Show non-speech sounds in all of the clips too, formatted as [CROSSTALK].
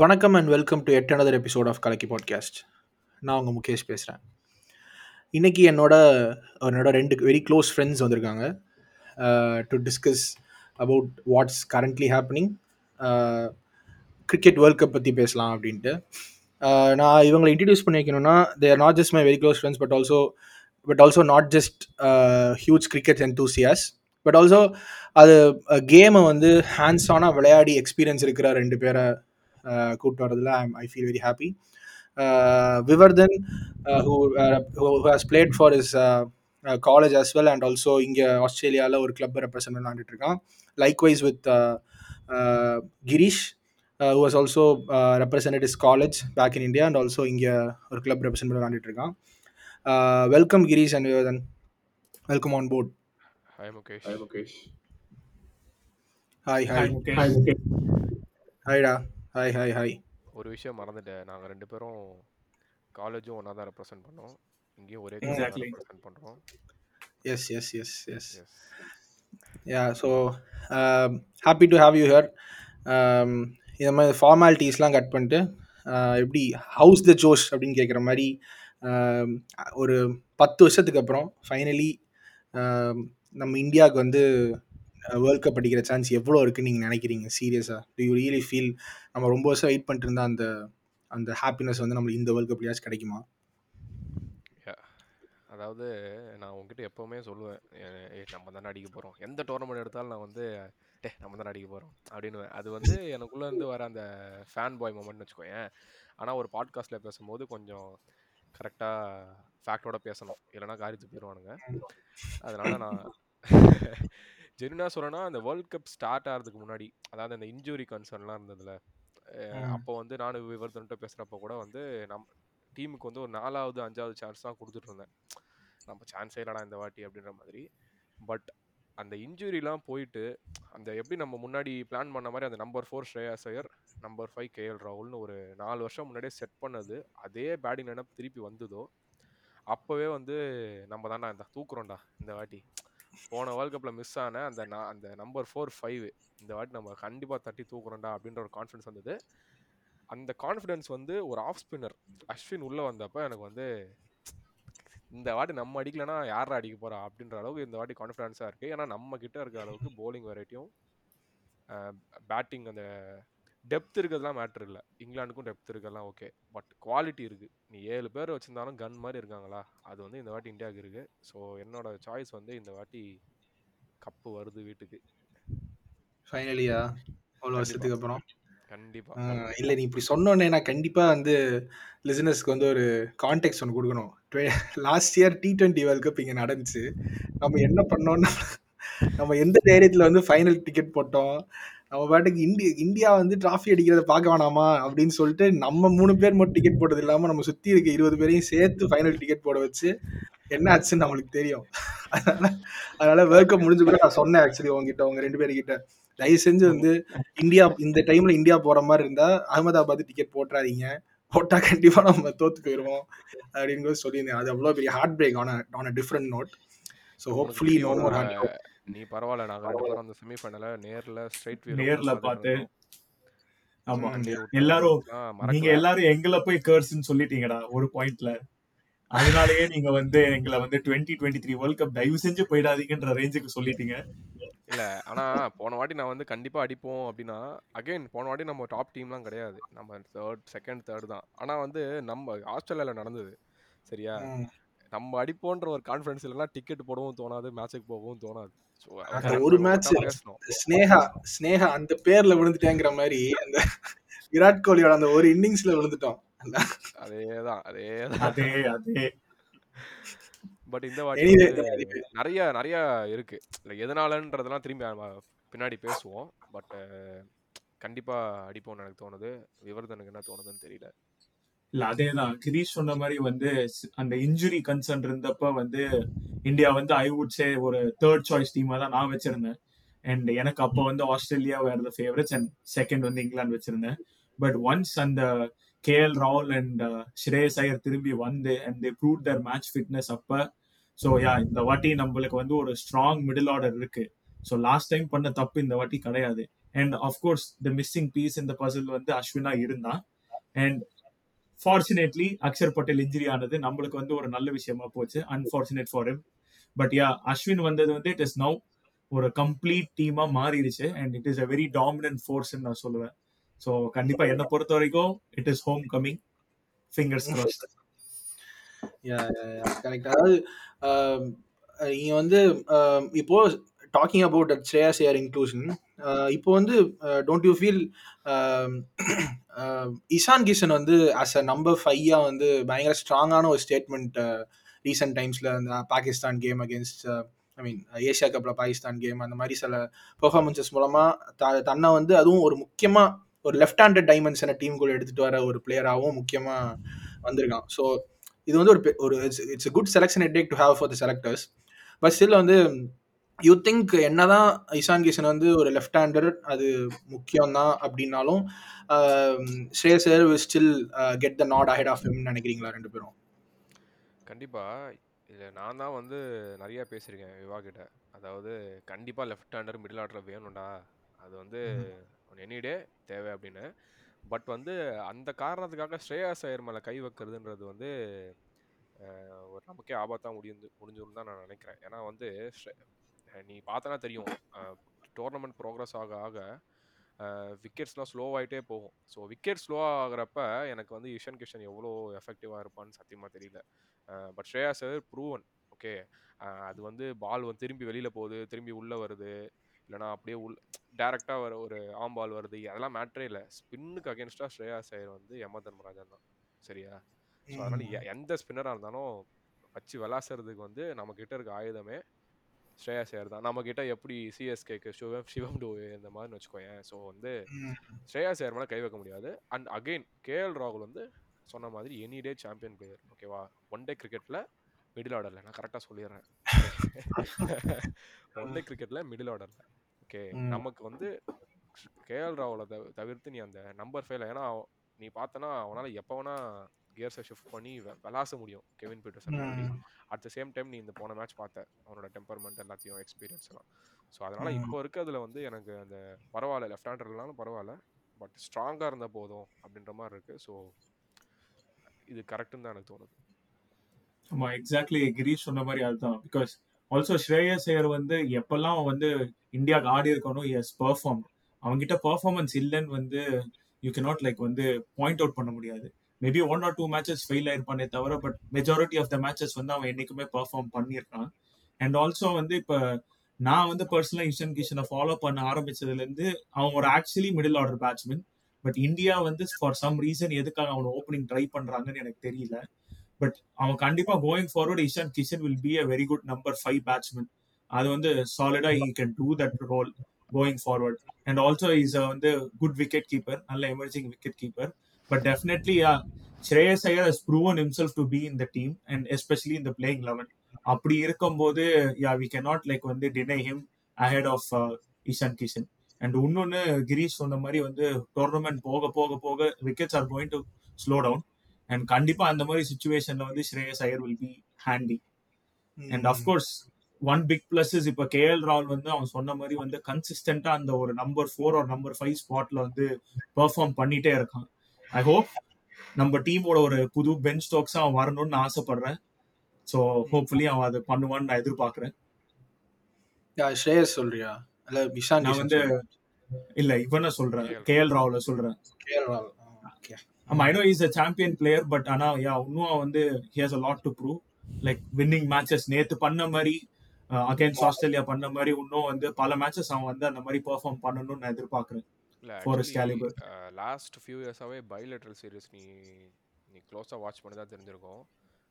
வணக்கம் and welcome to at another episode of கலக்கி podcast நான் உங்கள் முகேஷ் பேசுகிறேன் இன்றைக்கி என்னோட என்னோட ரெண்டு வெரி க்ளோஸ் ஃப்ரெண்ட்ஸ் வந்திருக்காங்க. To discuss about what's currently happening cricket world cup பற்றி பேசலாம் அப்படின்ட்டு. நான் இவங்களை இன்ட்ரடியூஸ் பண்ணி வைக்கணும்னா they are not just my very close friends but also but also not just huge cricket enthusiasts but also அது கேமை வந்து ஹேண்ட்ஸ் ஆனாக விளையாடி எக்ஸ்பீரியன்ஸ் இருக்கிற ரெண்டு பேரை கூப்பிட்டு வரதுல I feel very happy Vivardhan who has played for his college as well and also இங்கே ஆஸ்திரேலியாவில் ஒரு கிளப்பை ரெப்ரசென்ட் விளாண்டுட்டு இருக்கான் likewise with Girish who was also represented his college back in India and also இங்கே ஒரு கிளப் ரெப்ரசென்ட் பண்ணி விளாண்டுட்டு இருக்கான் welcome Girish and Vivardhan welcome on board hi Mukesh Hi, Mukesh. Hi hi. ஹாய்டா hi hi hi ஒரு விஷயம் மறந்துட்டேன். நாங்கள் ரெண்டு பேரும் காலேஜும் ஒன்றா தான் ரெப்ரசென்ட் பண்ணோம். இங்கேயும் ஒரே. ரெப்ரசென்ட் பண்ணுறோம் yes yes yes yes yes yeah so happy to have you here இந்த மாதிரி ஃபார்மாலிட்டிஸ்லாம் கட் பண்ணிட்டு uh, எப்படி ஹவுஸ் த ஜோஷ் அப்படின்னு கேட்குற மாதிரி um, ஒரு பத்து வருஷத்துக்கு அப்புறம் ஃபைனலி நம்ம இந்தியாவுக்கு வந்து வேர்ல்ட் கப் அடிக்கிற சான்ஸ் எவ்வளோ இருக்குன்னு நீங்கள் நினைக்கிறீங்க? சீரியஸாக டு யூ ரியலி ஃபீல் நம்ம ரொம்ப வருஷம் வெயிட் பண்ணிட்டு இருந்தா அந்த அந்த ஹாப்பினஸ் வந்து நம்மளுக்கு இந்த வேர்ல்ட் கப்லையாச்சும் கிடைக்குமா? அதாவது நான் உங்ககிட்ட எப்போவுமே சொல்லுவேன். "ஏ- நம்ம தானே அடிக்க போகிறோம் எந்த டோர்னமெண்ட் எடுத்தாலும் நான் வந்து டே நம்ம தானே அடிக்க போகிறோம் அப்படின்னு அது வந்து எனக்குள்ளே இருந்து வர அந்த ஃபேன் பாய் மூமெண்ட்னு வச்சுக்கோயேன். ஆனால் ஒரு பாட்காஸ்ட்டில் பேசும்போது கொஞ்சம் கரெக்டாக ஃபேக்டோட பேசணும். இல்லைன்னா காரித்து போயிடுவானுங்க அதனால நான் [LAUGHS] ஜெனுனா சொல்லணும்னா அந்த வேர்ல்ட் கப் ஸ்டார்ட் ஆகிறதுக்கு முன்னாடி அதாவது அந்த இன்ஜுரி கன்சர்ன்லாம் இருந்ததுல. அப்போ வந்து நானும் விவர்தன்ட்டு பேசுகிறப்ப கூட வந்து நம் டீமுக்கு வந்து ஒரு நாலாவது அஞ்சாவது சான்ஸ் தான் கொடுத்துட்டு இருந்தேன். நம்ம சான்ஸே இல்லடா இந்த வாட்டி அப்படின்ற மாதிரி. பட் அந்த இன்ஜுரிலாம் போயிட்டு அந்த எப்படி நம்ம முன்னாடி பிளான் பண்ண மாதிரி அந்த number four Shreyas Iyer number five KL ராகுல்னு ஒரு நாலு வருஷம் முன்னாடியே செட் பண்ணது அதே பேட்டிங் லைனப் திருப்பி வந்ததோ அப்போவே வந்து நம்ம தான்டா இந்த தூக்குறோம்டா இந்த வாட்டி. போன வேர்ல்ட் கப்பில் மிஸ் ஆன அந்த அந்த நம்பர் ஃபோர் ஃபைவ் இந்த வாட்டி நம்ம கண்டிப்பாக தட்டி தூக்குறோம்டா அப்படின்ற ஒரு கான்ஃபிடன்ஸ் வந்தது. அந்த கான்ஃபிடன்ஸ் வந்து ஒரு ஆஃப் ஸ்பின்னர் அஸ்வின் உள்ளே வந்தப்போ எனக்கு வந்து இந்த வாட்டி நம்ம அடிக்கலனா யாரா அடிக்க போகிறா அப்படின்ற அளவுக்கு இந்த வாட்டி கான்ஃபிடன்ஸாக இருக்குது ஏன்னா நம்ம கிட்ட அளவுக்கு போலிங் வெரைட்டியும் பேட்டிங் அந்த டெப்த் இருக்கிறதுலாம் மேட்ரு இல்லை. இங்கிலாந்துக்கும் டெப்த் இருக்கிறதுலாம் ஓகே பட் குவாலிட்டி இருக்குது நீ ஏழு பேர் வச்சிருந்தாலும் கன் மாதிரி இருக்காங்களா? அது வந்து இந்த வாட்டி இந்தியாவுக்கு இருக்கு. ஸோ என்னோட சாய்ஸ் வந்து இந்த வாட்டி கப்பு வருது வீட்டுக்கு. ஃபைனலியா அவ்வளோ வருஷத்துக்கு அப்புறம்? கண்டிப்பா. ஆஹ் இல்ல நீ இப்படி சொன்னோன்னே நான் கண்டிப்பா வந்து லிசனர்ஸ்க்கு வந்து ஒரு கான்டெக்ட் ஒன்று கொடுக்கணும். Last year T twenty world cup இங்க நடந்துச்சு. நம்ம என்ன பண்ணோம்னா நம்ம எந்த தைரியத்துல வந்து ஃபைனல் டிக்கெட் போட்டோம்? நம்ம பாட்டுக்கு இந்திய இந்தியா வந்து டிராஃபி அடிக்கிறத பார்க்க வேணாமா? அப்படின்னு சொல்லிட்டு நம்ம மூணு பேர் மட்டும் டிக்கெட் போட்டது இல்லாம நம்ம சுத்தி இருக்க இருபது பேரையும் சேர்த்து ஃபைனல் டிக்கெட் போட வச்சு என்ன ஆச்சுன்னு நம்மளுக்கு தெரியும். அதனால அதனால வேர்க்கப் முடிஞ்சு கூட நான் சொன்னேன் ஆக்சுவலி உங்ககிட்ட உங்க ரெண்டு பேர்கிட்ட. தயவு செஞ்சு வந்து இந்தியா இந்த டைம்ல இந்தியா போற மாதிரி இருந்தா அகமதாபாத் டிக்கெட் போட்டுறாதீங்க. போட்டா கண்டிப்பா நம்ம தோத்து போயிருவோம் அப்படின்னு சொல்லியிருந்தேன். அது அவ்வளவு பெரிய heartbreak on on a different note so hopefully no more heart நீ பரவாயில்ல நாங்க ரெண்டு பேரும் அந்த செமிஃபைனல நேர்ல ஸ்ட்ரைட் நேர்ல பார்த்து. ஆமா. எல்லாரும் நீங்க எல்லாரும் எங்களை போய் கேர்ஸ்ன்னு சொல்லிட்டீங்கடா ஒரு பாயிண்ட்ல அதனாலயே நீங்க வந்து எங்களை வந்து twenty twenty three world cup தயவு செஞ்சு போயிடாதீங்கன்ற ரேஞ்சுக்கு சொல்லிட்டீங்க. இல்ல ஆனா போன வாட்டி நான் வந்து கண்டிப்பா அடிப்போம் அப்படின்னா அகைன் போன வாட்டி நம்ம டாப் டீம்லாம் கிடையாது. நம்ம தேர்ட் செகண்ட் தேர்ட் தான். ஆனா வந்து நம்ம ஆஸ்திரேலியால நடந்தது சரியா? நம்ம அடிப்போன்ற ஒரு கான்ஃபிடன்ஸ் இல்லைன்னா டிக்கெட் போடவும் தோணாது மேட்சுக்கு போகவும் தோணாது. ஒரு மேட்ச் ஸ்னேகா ஸ்னேகா அந்த பேர்ல விழுந்துட்டேங்கிற மாதிரி அந்த விராட் கோலியோட அந்த ஒரு இன்னிங்ஸ்ல விழுந்துட்டோம். அதேதான் அதேதான். அதே அதே. பட் இந்த வாட்டி நிறைய நிறைய இருக்கு. எதனாலன்றதெல்லாம் திரும்பி நம்ம பின்னாடி பேசுவோம். பட் கண்டிப்பா அடிப்போம்னு எனக்கு தோணுது. விவர்தனுக்கு என்ன தோணுதுன்னு தெரியல. இல்ல அதேதான். கிரீஷ் சொன்ன மாதிரி வந்து அந்த இன்ஜுரி கன்சர்ன் இருந்தப்ப வந்து இந்தியா வந்து ஐ வுட் சே ஒரு தேர்ட் சாய்ஸ் டீமா தான் நான் வச்சிருந்தேன். அண்ட் எனக்கு அப்போ வந்து ஆஸ்திரேலியா வேற த ஃபேவரட்ஸ் அண்ட் செகண்ட் வந்து இங்கிலாந்து வச்சிருந்தேன். பட் ஒன்ஸ் அந்த கேஎல் ராவல் அண்ட் ஸ்ரேயஸ் ஐயர் திரும்பி வந்து and they prove their match fitness அப்ப ஸோ யா இந்த வாட்டி நம்மளுக்கு வந்து ஒரு ஸ்ட்ராங் மிடில் ஆர்டர் இருக்கு. ஸோ லாஸ்ட் டைம் பண்ண தப்பு இந்த வாட்டி கிடையாது. And of course the missing piece இந்த பசில் வந்து அஸ்வினா இருந்தான். And fortunately Akshar Patel injury ஆனது நம்மளுக்கு வந்து ஒரு நல்ல விஷயமா போச்சு. Unfortunate for him. But yeah Ashwin வந்தது வந்து இட் இஸ் நவ் ஒரு கம்ப்ளீட் டீமா மாறிடுச்சு. And it is a very dominant force நான் சொல்லுவேன். ஸோ கண்டிப்பா என்னை பொறுத்த வரைக்கும் it is homecoming fingers crossed correct அதாவது நீங்க வந்து இப்போ talking about Shreyas Iyer inclusion இப்போ வந்து don't you feel Ishan Kishan வந்து ஆஸ் அ நம்பர் ஃபையாக வந்து பயங்கர ஸ்ட்ராங்கான ஒரு ஸ்டேட்மெண்ட் ரீசெண்ட் டைம்ஸில் அந்த Pakistan game against I mean Asia கப்பில் பாகிஸ்தான் கேம் அந்த மாதிரி சில பெர்ஃபார்மன்சஸ் மூலமாக த- தன்னை வந்து அதுவும் ஒரு முக்கியமாக ஒரு லெஃப்ட் ஹேண்டட் டைமென்ஷனை டீமுக்குள்ள எடுத்துகிட்டு வர ஒரு பிளேயராகவும் முக்கியமாக வந்திருக்கான். ஸோ இது வந்து ஒரு ஒரு ஒரு it's good selection headache to have for the selectors but still வந்து யூ திங்க் என்னதான் இஷான் கிஷன் வந்து ஒரு லெஃப்ட் ஹேண்டர் அது முக்கியம் தான் அப்படின்னாலும் Shreyas Iyer will still get the nod ahead of him நினைக்கிறீங்களா ரெண்டு பேரும்? கண்டிப்பா. இதில் நான் தான் வந்து நிறைய பேசியிருக்கேன் விவா கிட்ட. அதாவது கண்டிப்பாக லெஃப்ட் ஹேண்டர் மிடில் ஆர்டரில் வேணும்டா. அது வந்து எனி டே தேவை அப்படின்னு. பட் வந்து அந்த காரணத்துக்காக ஸ்ரேயாஸ் ஐயர் மேலே கை வைக்கிறதுன்றது வந்து ஒரு நமக்கே ஆபத்தாக முடிந்து முடிஞ்சிரும் தான் நான் நினைக்கிறேன். ஏன்னா வந்து நீ பார்த்தனா தெரியும். டோர்னமெண்ட் ப்ரோக்ரஸ் ஆக ஆக விக்கெட்ஸ்லாம் ஸ்லோ ஆகிட்டே போகும். ஸோ விக்கெட் ஸ்லோ ஆகுறப்ப எனக்கு வந்து இஷன் கிஷன் எவ்வளோ எஃபெக்டிவாக இருப்பான்னு சத்தியமாக தெரியல. பட் ஸ்ரேயாஸ் ப்ரூவன் ஓகே அது வந்து பால் வந்து திரும்பி வெளியில் போகுது திரும்பி உள்ளே வருது. இல்லைனா அப்படியே உள் டேரெக்டாக வர ஒரு ஆம் பால் வருது. அதெல்லாம் மேட்ரே இல்லை. ஸ்பின்னுக்கு அகேன்ஸ்டாக ஸ்ரேயாஸ் ஐயர் வந்து யம தர்மராஜன் தான். சரியா? ஸோ அதனால் எந்த ஸ்பின்னராக இருந்தாலும் வச்சு விளாசுறதுக்கு வந்து நம்மக்கிட்ட இருக்க ஆயுதமே ஸ்ரேயாஸ் ஐயர் தான். நம்மக்கிட்ட எப்படி சிஎஸ்கேக்கு சிவம் சிவம் டூ இந்த மாதிரி வச்சுக்கோயேன். ஸோ வந்து ஸ்ரேயாஸ் ஐயர் மேலே கை வைக்க முடியாது. அண்ட் அகைன் கேஎல் ராகுல் வந்து சொன்ன மாதிரி எனி டே சாம்பியன் பிளேயர் ஓகேவா ஒன் டே கிரிக்கெட்டில் மிடில் ஆர்டரில் நான் கரெக்டாக சொல்லிடுறேன். ஒன் டே கிரிக்கெட்டில் மிடில் ஆர்டரில் ஓகே. நமக்கு வந்து கேஎல் ராகுலை தவி தவிர்த்து நீ அந்த நம்பர் ஃபைவ்ல ஏன்னா நீ பார்த்தனா அவனால் எப்போ வேணா கியர்ஸை ஷிஃப்ட் பண்ணி விளாச முடியும். Kevin Pietersen at the same time நீ இந்த போன மேட்ச் பார்த்த. அவனோட டெம்பர்மெண்ட் எல்லாத்தையும் எக்ஸ்பீரியன்ஸ் எல்லாம். ஸோ அதனால. இப்போ இருக்கிறதுல வந்து எனக்கு அந்த பரவாயில்ல. லெஃப்ட் ஹேண்டர்னாலும் பரவாயில்ல. பட் ஸ்ட்ராங்காக இருந்தால் போதும் அப்படின்ற மாதிரி இருக்கு. ஸோ இது கரெக்டுன்னு தான் எனக்கு தோணுது. ஆமா எக்ஸாக்ட்லி கிரீஷ் சொன்ன மாதிரி அதுதான். பிகாஸ் ஆல்சோ ஸ்ரேயஸ் ஐயர் வந்து எப்பெல்லாம் வந்து இந்தியாவுக்கு ஆடி இருக்கணும் எஸ் பெர்ஃபார்ம் அவன்கிட்ட பெர்ஃபார்மன்ஸ் இல்லைன்னு வந்து யூ cannot லைக் வந்து பாயிண்ட் அவுட் பண்ண முடியாது. Maybe one or two matches fail ஆயிருப்பானே தவிர but majority of the matches வந்து அவன் என்னைக்குமே பெர்ஃபார்ம் பண்ணியிருக்கான் அண்ட் ஆல்சோ வந்து இப்போ நான் வந்து பர்சனலாக இஷன் கிஷனை ஃபாலோ பண்ண ஆரம்பிச்சதுலேருந்து அவன் ஒரு actually middle order batsman but India வந்து ஃபார் சம் ரீசன் எதுக்காக அவனை ஓப்பனிங் ட்ரை பண்றாங்கன்னு எனக்கு தெரியல. பட் அவன் கண்டிப்பா going forward Ishan Kishan will be a very good number five batsman அது வந்து சாலிடா he can do that role going forward and also his வந்து குட் விக்கெட் கீப்பர் நல்ல emerging wicket keeper but definitely Shreyas Iyer has proven himself to be in the team and especially இந்த playing eleven அப்படி இருக்கும்போது yeah we cannot like வந்து deny him ahead of Ishan Kishan and இன்னொன்னு கிரீஷ் சொன்ன மாதிரி வந்து tournament போக போக போக wickets are going to slow down and கண்டிப்பா அந்த மாதிரி சுச்சுவேஷன்ல வந்து Shreyas Iyer will be handy and of course one big plus இப்போ கேஎல் ராகுல் வந்து அவன் சொன்ன மாதிரி வந்து கன்சிஸ்டன்டா அந்த ஒரு நம்பர் ஃபோர் ஒரு நம்பர் ஃபைவ் ஸ்பாட்ல வந்து பெர்ஃபார்ம் பண்ணிட்டே இருக்கான். ஐ ஹோப் நம்ம டீமோட ஒரு புது பெஞ்ச் ஸ்டோக்ஸ் அவன் வரணும்னு ஆசைப்படுறேன். ஸோ ஹோப்ஃபுல்லி அவன் அதை பண்ணுவான்னு நான் எதிர்பார்க்கறேன். ஸ்ரேயஸ் சொல்றியா? இல்ல விஷான் நான் வந்து இல்ல இவனை சொல்றேன். கேஎல் ராகுல சொல்றேன். ஓகே. ஆமா I know is a champion player but ஆனா யா இன்னும் வந்து he has a lot to prove like winning matches நேத்து பண்ண மாதிரி அகைன்ஸ்ட் ஆஸ்திரேலியா பண்ண மாதிரி இன்னும் வந்து பல மேட்சஸ் அவன் வந்து அந்த மாதிரி பெர்ஃபார்ம் பண்ணணும்னு நான் எதிர்பார்க்கறேன். இல்லை. லாஸ்ட் ஃபியூ இயர்ஸாகவே பைலேட்ரல் சீரிஸ் நீ நீ க்ளோஸாக வாட்ச் பண்ணி தான் தெரிஞ்சிருக்கும்.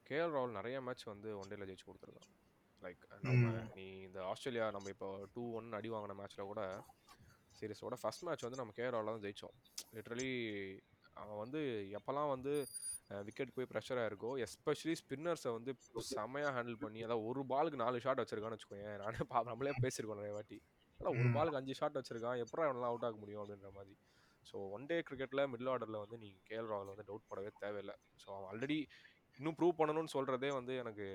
கேஎல் ராகுல் நிறைய மேட்ச் வந்து ஒன் டேல ஜெயிச்சு கொடுத்துருக்கான். லைக் நம்ம. நீ இந்த ஆஸ்திரேலியா நம்ம இப்போ டூ ஒன் அடி வாங்கின மேட்ச்சில் கூட சீரிஸோட ஃபர்ஸ்ட் மேட்ச் வந்து நம்ம ராகுல் தான் ஜெயிச்சோம். லிட்ரலி அவன் வந்து எப்போல்லாம் வந்து விக்கெட் போய் ப்ரெஷராக இருக்கோ எஸ்பெஷலி ஸ்பின்னர்ஸை வந்து செமையாக ஹேண்டில் பண்ணி அதாவது ஒரு பாலுக்கு நாலு ஷாட் வச்சிருக்கான்னு வச்சுக்கோங்க நானே பா நம்மளே பேசியிருக்கோம் நிறைய வாட்டி. அதான் ஒரு. பாலுக்கு அஞ்சு ஷாட் வச்சிருக்கான். எப்பறம் அவனெல்லாம் அவுட் ஆக முடியும் அப்படின்ற மாதிரி. ஸோ ஒன் டே கிரிக்கெட்டில் மிடில் ஆர்டரில் வந்து நீ கேஎல் ராகுல் வந்து டவுட் படவே தேவையில்லை. ஸோ அவன் ஆல்ரெடி இன்னும் ப்ரூவ் பண்ணணும்னு சொல்கிறதே வந்து எனக்கு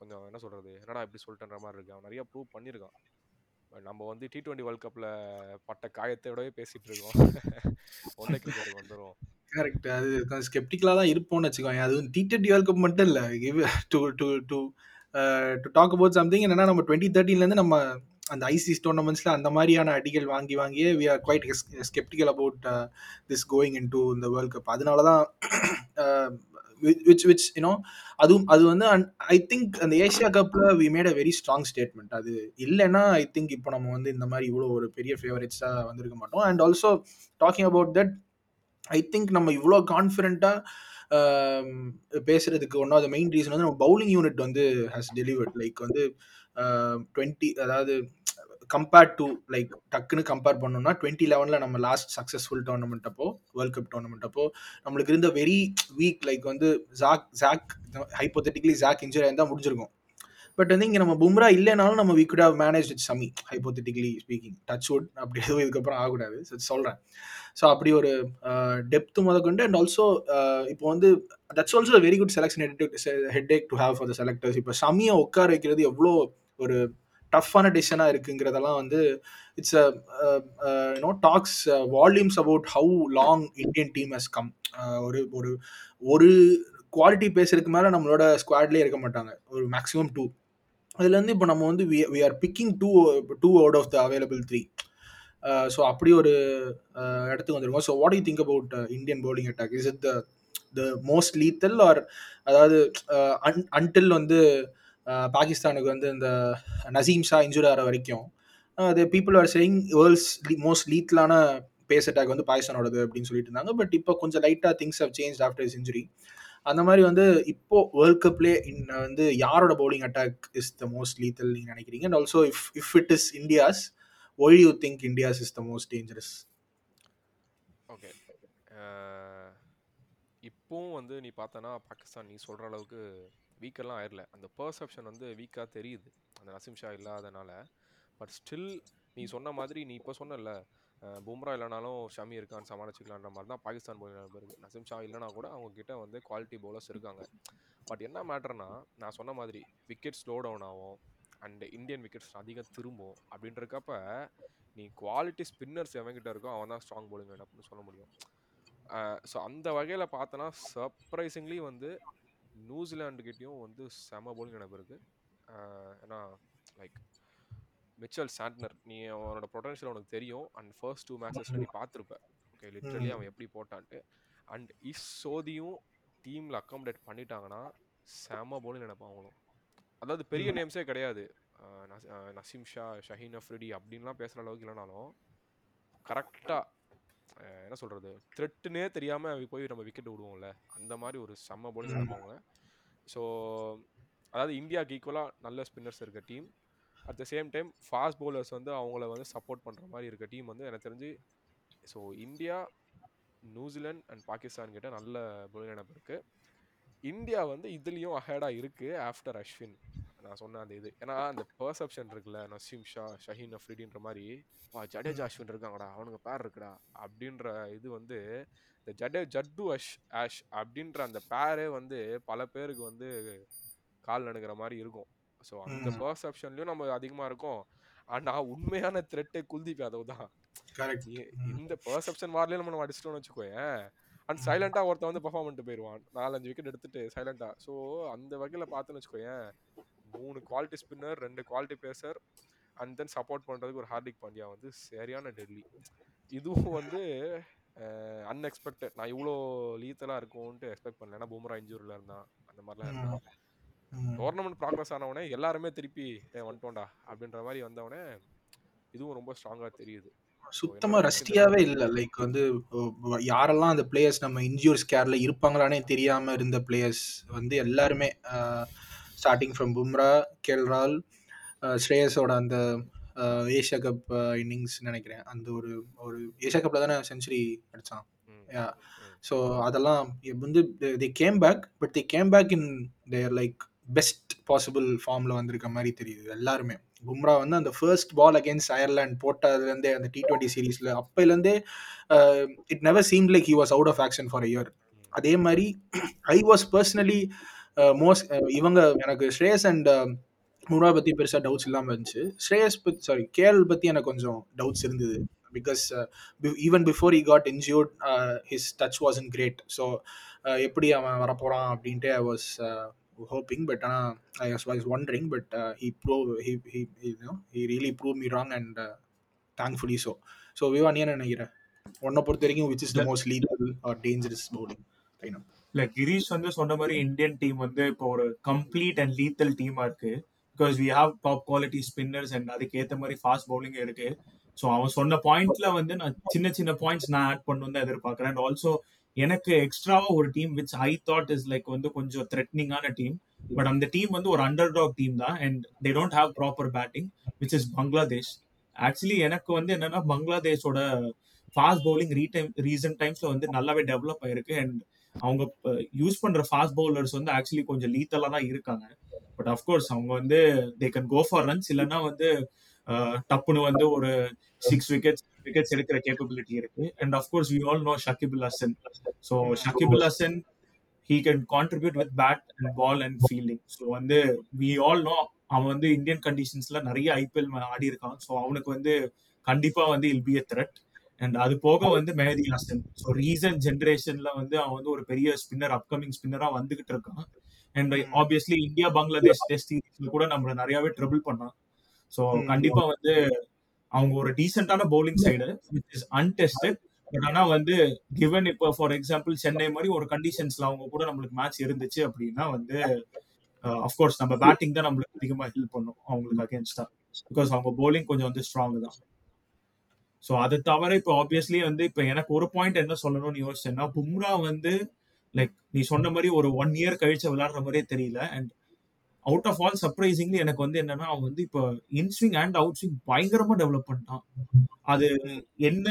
கொஞ்சம் என்ன சொல்கிறது என்னடா இப்படி சொல்லிட்டேன்ற மாதிரி இருக்கு. அவன் நிறைய ப்ரூவ் பண்ணியிருக்கான். நம்ம வந்து டி டுவெண்ட்டி வேர்ல்ட் கப்ல பட்ட காயத்தோடவே பேசிட்டு இருக்கோம். ஒன் டே கிரிக்கெட்டுக்கு வந்துடும் கரெக்ட் அது கொஞ்சம் ஸ்கெப்டிக்கலாக தான் இருப்போம்னு வச்சுக்கோங்க அதுவும் டி டுவெண்ட்டி வேர்ல்ட் கப் மட்டும் இல்லை. To to to to talk about something என்னன்னா நம்ம டுவெண்ட்டி தேர்ட்டின்லேருந்து நம்ம அந்த ஐசிஸ் டோர்னமெண்ட்ஸில் அந்த மாதிரியான அடிகள் வாங்கி வாங்கியே we are quite skeptical about this going into இந்த வேர்ல்ட் கப் அதனால தான் விச் விச் யூனோ அதுவும் அது வந்து ஐ திங்க் அந்த ஏஷியா கப்பில் we made a very strong statement அது இல்லைன்னா ஐ திங்க் இப்போ நம்ம வந்து இந்த மாதிரி இவ்வளோ ஒரு பெரிய ஃபேவரட்ஸாக வந்திருக்க மாட்டோம். And also talking about that I think நம்ம இவ்வளோ கான்ஃபிடென்ட்டாக um, பேசுறதுக்கு one of the main reason வந்து நம்ம பவுலிங் யூனிட் வந்து ஹாஸ் டெலிவர்ட் லைக் வந்து டுவெண்ட்டி அதாவது கம்பேர்ட் டு லைக் டக்குன்னு கம்பேர் பண்ணோம்னா டுவெண்ட்டி லெவனில் நம்ம லாஸ்ட் சக்ஸஸ்ஃபுல் டோர்னமெண்ட் அப்போ வேர்ல்ட் கப் டோர்னமெண்ட் அப்போ நம்மளுக்கு இருந்த வெரி வீக் லைக் வந்து jack jack hypothetically jack injury இருந்தால் முடிஞ்சிருக்கும். பட் வந்து இங்கே நம்ம பும்ரா இல்லைனாலும் நம்ம we good how manage with Shami hypothetically speaking touch wood அப்படி எதுவும் இதுக்கப்புறம் ஆகக்கூடாது. சொல்கிறேன் ஸோ அப்படி ஒரு டெப்த் முத கொண்டு அண்ட் ஆல்சோ இப்போ வந்து that's also very good selection headache to have for the selectors இப்போ சமியை உட்கார வைக்கிறது எவ்வளோ ஒரு டஃப்பான டிசிஷனாக இருக்குங்கிறதெல்லாம் வந்து it's no talks volumes about how long Indian team has come ஒரு ஒரு ஒரு குவாலிட்டி பேசுறதுக்கு மேலே நம்மளோட ஸ்குவாட்லேயே இருக்க மாட்டாங்க. ஒரு மேக்ஸிமம் டூ அதுலேருந்து இப்போ நம்ம வந்து we we are picking two two out of the available three so அப்படி ஒரு uh, இடத்துக்கு வந்துருக்கோம். So what you think about Indian bowling attack is it the the most lethal or அதாவது uh, அன் அன்டில் வந்து பாகிஸ்தானுக்கு வந்து இந்த நசீம் ஷா இன்ஜூர் ஆகிற வரைக்கும் அது people are saying world's most லீத்லான pace attack வந்து பாகிஸ்தானோடது அப்படின்னு சொல்லிட்டு இருந்தாங்க. பட் இப்போ கொஞ்சம் லைட்டாக things have change after his injury அந்த மாதிரி வந்து இப்போ வேர்ல்ட் கப்லேயே வந்து யாரோட bowling attack is the most lethal நீங்கள் நினைக்கிறீங்க? And also if if it is India's why you think India's is the most dangerous okay இப்போவும் வந்து நீ பார்த்தனா பாகிஸ்தான் நீ சொல்கிற அளவுக்கு வீக்கெல்லாம் ஆயிடல அந்த பர்செப்ஷன் வந்து வீக்காக தெரியுது. அந்த நசிம் ஷா இல்லாதனால. பட் ஸ்டில் நீ சொன்ன மாதிரி நீ இப்போ சொன்னல பும்ரா இல்லைனாலும் ஷமி இருக்கான்னு சமாளிச்சிக்கலான்ற மாதிரி தான் பாகிஸ்தான் போய் இருக்குது நசிம் ஷா இல்லைனா கூட அவங்கக்கிட்ட வந்து குவாலிட்டி பவுலர்ஸ் இருக்காங்க. பட் என்ன மேட்டர்னா நான் சொன்ன மாதிரி விக்கெட் ஸ்லோ டவுன் ஆகும். அண்ட் இந்தியன் விக்கெட்ஸ் அதிகம் திரும்பும். அப்படின்றக்கப்ப நீ குவாலிட்டி ஸ்பின்னர்ஸ் எவங்கிட்ட இருக்கோ அவன் தான் ஸ்ட்ராங் போலிங் அப்படின்னு சொல்ல முடியும். ஸோ அந்த வகையில் பார்த்தோன்னா சர்ப்ரைசிங்லி வந்து நியூசிலாண்டுக்கிட்டேயும் வந்து செம போலிங் எனக்கு இருக்குது ஏன்னா லைக் மிச்சல் சாண்ட்னர் நீ அவனோட பொட்டன்ஷியல் உனக்கு தெரியும். அண்ட் ஃபர்ஸ்ட் டூ மேட்சஸ்ல நீ பார்த்துருப்ப. ஓகே லிட்ரலி அவன் எப்படி போட்டான்ட்டு. அண்ட் இஸ் சோதியும் டீமில் அக்காமடேட் பண்ணிட்டாங்கன்னா செம போலிங் நினைப்பான் அவங்களும் அதாவது பெரிய நேம்ஸே கிடையாது. நசீம் ஷா ஷஹீன் அஃப்ரிடி அப்படின்லாம் பேசுகிற அளவுக்கு இல்லைனாலும் கரெக்டாக என்ன சொல்கிறது த்ரெட்டுனே தெரியாமல் போய் நம்ம விக்கெட் விடுவோம்ல. அந்த மாதிரி ஒரு செம்ம போலிங் நடப்பாங்க ஸோ அதாவது இந்தியாவுக்கு ஈக்குவலாக நல்ல ஸ்பின்னர்ஸ் இருக்க team at the same time fast bowlers வந்து அவங்கள வந்து சப்போர்ட் பண்ணுற மாதிரி இருக்க டீம் வந்து எனக்கு தெரிஞ்சு so India New Zealand and Pakistan கிட்ட நல்ல பவுலிங் நினப்பு இருக்குது இந்தியா வந்து இதுலேயும் அஹேடாக இருக்குது ஆஃப்டர் அஸ்வின் நான் சொன்ன அந்த இது. ஏன்னா அந்த பர்செப்ஷன் இருக்குல்ல நசீம் ஷா ஷஹீன் அஃப்ரிடின்ற மாதிரி வா ஜடேஜா அஸ்வின் இருக்காங்கடா அவனுக்கு பேர் இருக்குடா அப்படின்ற இது வந்து இந்த ஜடே ஜட்டு அஷ் ஆஷ் அப்படின்ற அந்த பேரே வந்து பல பேருக்கு வந்து கால் நடுக்கிற மாதிரி இருக்கும். ஸோ அந்த பர்செப்ஷன்லயும் நம்ம அதிகமாக இருக்கும். ஆனால் உண்மையான த்ரெட்டே குல்தீப் யாதவ் தான். இந்த பர்செப்ஷன் மாதிரிலே நம்ம அடிச்சிட்டோம்னு வச்சுக்கோயேன். அண்ட் சைலண்டாக ஒருத்தன் வந்து பர்ஃபார்ம் பண்ணிட்டு போயிடுவான் நாலஞ்சு விக்கெட் எடுத்துட்டு சைலண்டாக ஸோ அந்த வகையில் பார்த்துன்னு வச்சுக்கோயேன் மூணு குவாலிட்டி ஸ்பின்னர் ரெண்டு quality pacer and then support பண்ணுறதுக்கு ஒரு ஹார்திக் பாண்டியா வந்து சரியான டெல்லி. இதுவும் வந்து அன்எக்ஸ்பெக்டட் நான் இவ்வளோ லீத்தலாக இருக்கும்ன்ட்டு எக்ஸ்பெக்ட் பண்ணல. ஏன்னா பும்ரா இன்ஜூரில் இருந்தான். அந்த மாதிரிலாம் இருந்தான். டோர்னமெண்ட் ப்ராக்ரஸ் ஆனவனே எல்லாருமே திருப்பி வந்துட்டோண்டா அப்படின்ற மாதிரி வந்தவனே இதுவும் ரொம்ப ஸ்ட்ராங்காக தெரியுது. சுத்தமா ரஸ்டியாவே இல்ல. லைக் வந்து யாரெல்லாம் அந்த பிளேயர்ஸ் நம்ம இன்ஜூர் ஸ்கேர்ல இருப்பாங்களானே தெரியாம இருந்த பிளேயர்ஸ் வந்து எல்லாருமே ஸ்டார்டிங் ஃப்ரம் பும்ரா கேல்ரால் ஸ்ரேயஸோட அந்த ஏஷியா கப் இன்னிங்ஸ் நினைக்கிறேன். அந்த ஒரு ஒரு ஏஷியா கப்பில் தானே செஞ்சுரி அடித்தான் ஸோ அதெல்லாம் வந்து the game back but the game back in there like best possible ஃபார்மில் வந்திருக்க மாதிரி தெரியுது எல்லாருமே. பும்ரா வந்து அந்த ஃபர்ஸ்ட் பால் அகேன்ஸ்ட் அயர்லாண்ட் போட்டதுலேருந்தே அந்த டி ட்வெண்ட்டி சீரீஸில் அப்போலேருந்தே it never seem like he was out of action for year அதே மாதிரி ஐ வாஸ் பர்சனலி மோஸ்ட் இவங்க எனக்கு ஸ்ரேயஸ் அண்ட் பும்ரா பற்றி பெருசாக டவுட்ஸ் இல்லாமல் இருந்துச்சு. ஸ்ரேயஸ் பத்தி சாரி கேஎல் பற்றி எனக்கு கொஞ்சம் டவுட்ஸ் இருந்தது. Because even before he got injured his touch wasn't great so எப்படி அவன் வரப்போகிறான் அப்படின்ட்டு ஐ வாஸ் ஹோப்பிங் பட் ஆனால் I was was wondering but he prove he he he really prove me wrong and thankfully so so விவா நீ என்ன நினைக்கிறேன் உன்னை பொறுத்த வரைக்கும் which is the most lethal or dangerous bowling இல்ல கிரீஷ் வந்து சொன்ன மாதிரி இந்தியன் டீம் வந்து இப்போ ஒரு கம்ப்ளீட் அண்ட் லீத்தல் டீமா இருக்கு. Because we have top quality spinners and அதுக்கு ஏத்த மாதிரி ஃபாஸ்ட் பவுலிங் இருக்கு. ஸோ அவன் சொன்ன பாயிண்ட்ல வந்து நான் சின்ன சின்ன பாயிண்ட்ஸ் நான் ஆட் பண்ணு தான் எதிர்பார்க்கறேன். அண்ட் ஆல்சோ எனக்கு எக்ஸ்ட்ராவா ஒரு team which I thought is like வந்து கொஞ்சம் த்ரெட்னிங்கான டீம் பட் அந்த டீம் வந்து ஒரு அண்டர் டாக் டீம் தான். And they don't have proper batting which is Bangladesh actually எனக்கு வந்து என்னன்னா பங்களாதேஷோட ஃபாஸ்ட் பவுலிங் ரீடைம் ரீசன்ட் டைம்ஸ்ல வந்து நல்லாவே டெவலப் ஆயிருக்கு. அண்ட் அவங்க யூஸ் பண்ற ஃபாஸ்ட் பவுலர்ஸ் வந்து ஆக்சுவலி கொஞ்சம் லீத்தலா தான் இருக்காங்க. பட் அஃப்கோர்ஸ் அவங்க வந்து they can go for runs இல்லைன்னா வந்து டப்புன்னு வந்து ஒரு சிக்ஸ் விக்கெட்ஸ் விக்கெட்ஸ் எடுக்கிற கேப்பபிலிட்டி இருக்கு. And of course we all know Shakibul Hasan so Shakibul Hasan he can contribute with bat and ball and fielding so வந்து வி ஆல் நோ அவன் வந்து இந்தியன் கண்டிஷன்ஸ்ல நிறைய ஐபிஎல் ஆடி இருக்கான். ஸோ அவனுக்கு வந்து கண்டிப்பா வந்து will be a threat and அது போக வந்து மெஹதி ஹசன். ஸோ ரீசன்ட் ஜென்ரேஷன்ல வந்து அவன் வந்து ஒரு பெரிய ஸ்பின்னர் அப்கமிங் ஸ்பின்னரா வந்துகிட்டு இருக்கான். And obviously India Bangladesh test சீரீஸ்ல கூட நம்மள நிறையவே ட்ரிபிள் பண்ணான். ஸோ கண்டிப்பா வந்து அவங்க ஒரு டீசென்டான bowling side which is untested but ஆனா வந்து கிவன் இப்போ ஃபார் எக்ஸாம்பிள் சென்னை மாதிரி ஒரு கண்டிஷன்ஸ்ல அவங்க கூட நம்மளுக்கு மேட்ச் இருந்துச்சு அப்படின்னா வந்து அஃப்கோர்ஸ் நம்ம பேட்டிங் தான் நம்மளுக்கு அதிகமா ஹெல்ப் பண்ணும் அவங்களுக்கு அகேன்ஸ்டா பிகாஸ் அவங்க பவுலிங் கொஞ்சம் வந்து ஸ்ட்ராங் தான். ஸோ அது தவிர இப்போ ஆப்வியஸ்லி வந்து இப்போ எனக்கு ஒரு பாயிண்ட் என்ன சொல்லணும்னு யோசிச்சேன்னா பும்ரா வந்து லைக் நீ சொன்ன மாதிரி ஒரு ஒன் இயர் கழிச்சு விளையாடுற மாதிரியே தெரியல. And out of all surprisingly எனக்கு வந்து என்னன்னா அவன் வந்து இப்போ இன்ஸ்விங் அண்ட் அவுட் ஸ்விங் பயங்கரமா டெவலப் பண்ணிட்டான். அது என்ன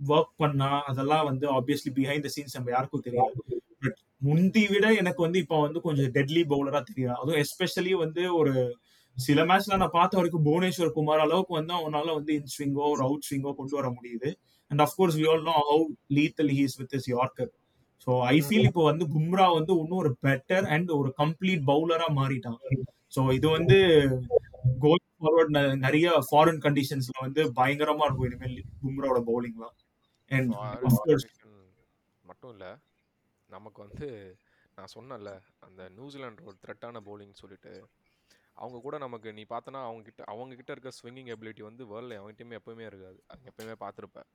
ஒர்க் பண்ணா அதெல்லாம் வந்து ஆப்வியஸ்லி பிஹைண்ட் த சீன்ஸ் நம்ம யாருக்கும் தெரியாது பட் முந்தி விட எனக்கு வந்து இப்போ வந்து கொஞ்சம் டெட்லி பவுலரா தெரியும் அதுவும் எஸ்பெஷலி வந்து ஒரு சில மேட்ச்ல நான் பார்த்த வரைக்கும் புவனேஸ்வர் குமார் அளவுக்கு வந்து அவனால வந்து இன் ஸ்விங்கோ ஒரு அவுட் ஸ்விங்கோ கொண்டு வர முடியுது. And of course we all know how lethal he's with his yorker so I feel இப்போ வந்து பும்ரா வந்து இன்னும் ஒரு பெட்டர் அண்ட் ஒரு கம்ப்ளீட் பவுலரா மாறிட்டான். ஸோ இது வந்து கோல் ஃபார்வர்ட் நிறைய ஃபாரின் கண்டிஷன்ஸ்ல வந்து பயங்கரமா இருக்கும் இனிமேல் பும்ராவோட பவுலிங்லாம் அண்ட் மட்டும் இல்ல நமக்கு வந்து நான் சொன்னேன்ல அந்த நியூசிலாந்து ஒரு த்ரெட்டான பவுலிங் சொல்லிட்டு அவங்க கூட நமக்கு நீ பார்த்தனா அவங்க கிட்ட அவங்க கிட்ட இருக்க ஸ்விங்கிங் எபிலிட்டி வந்து வேர்ல்டில் அவங்ககிட்டயுமே எப்பவுமே இருக்காது. அது எப்பயுமே பார்த்துருப்பேன்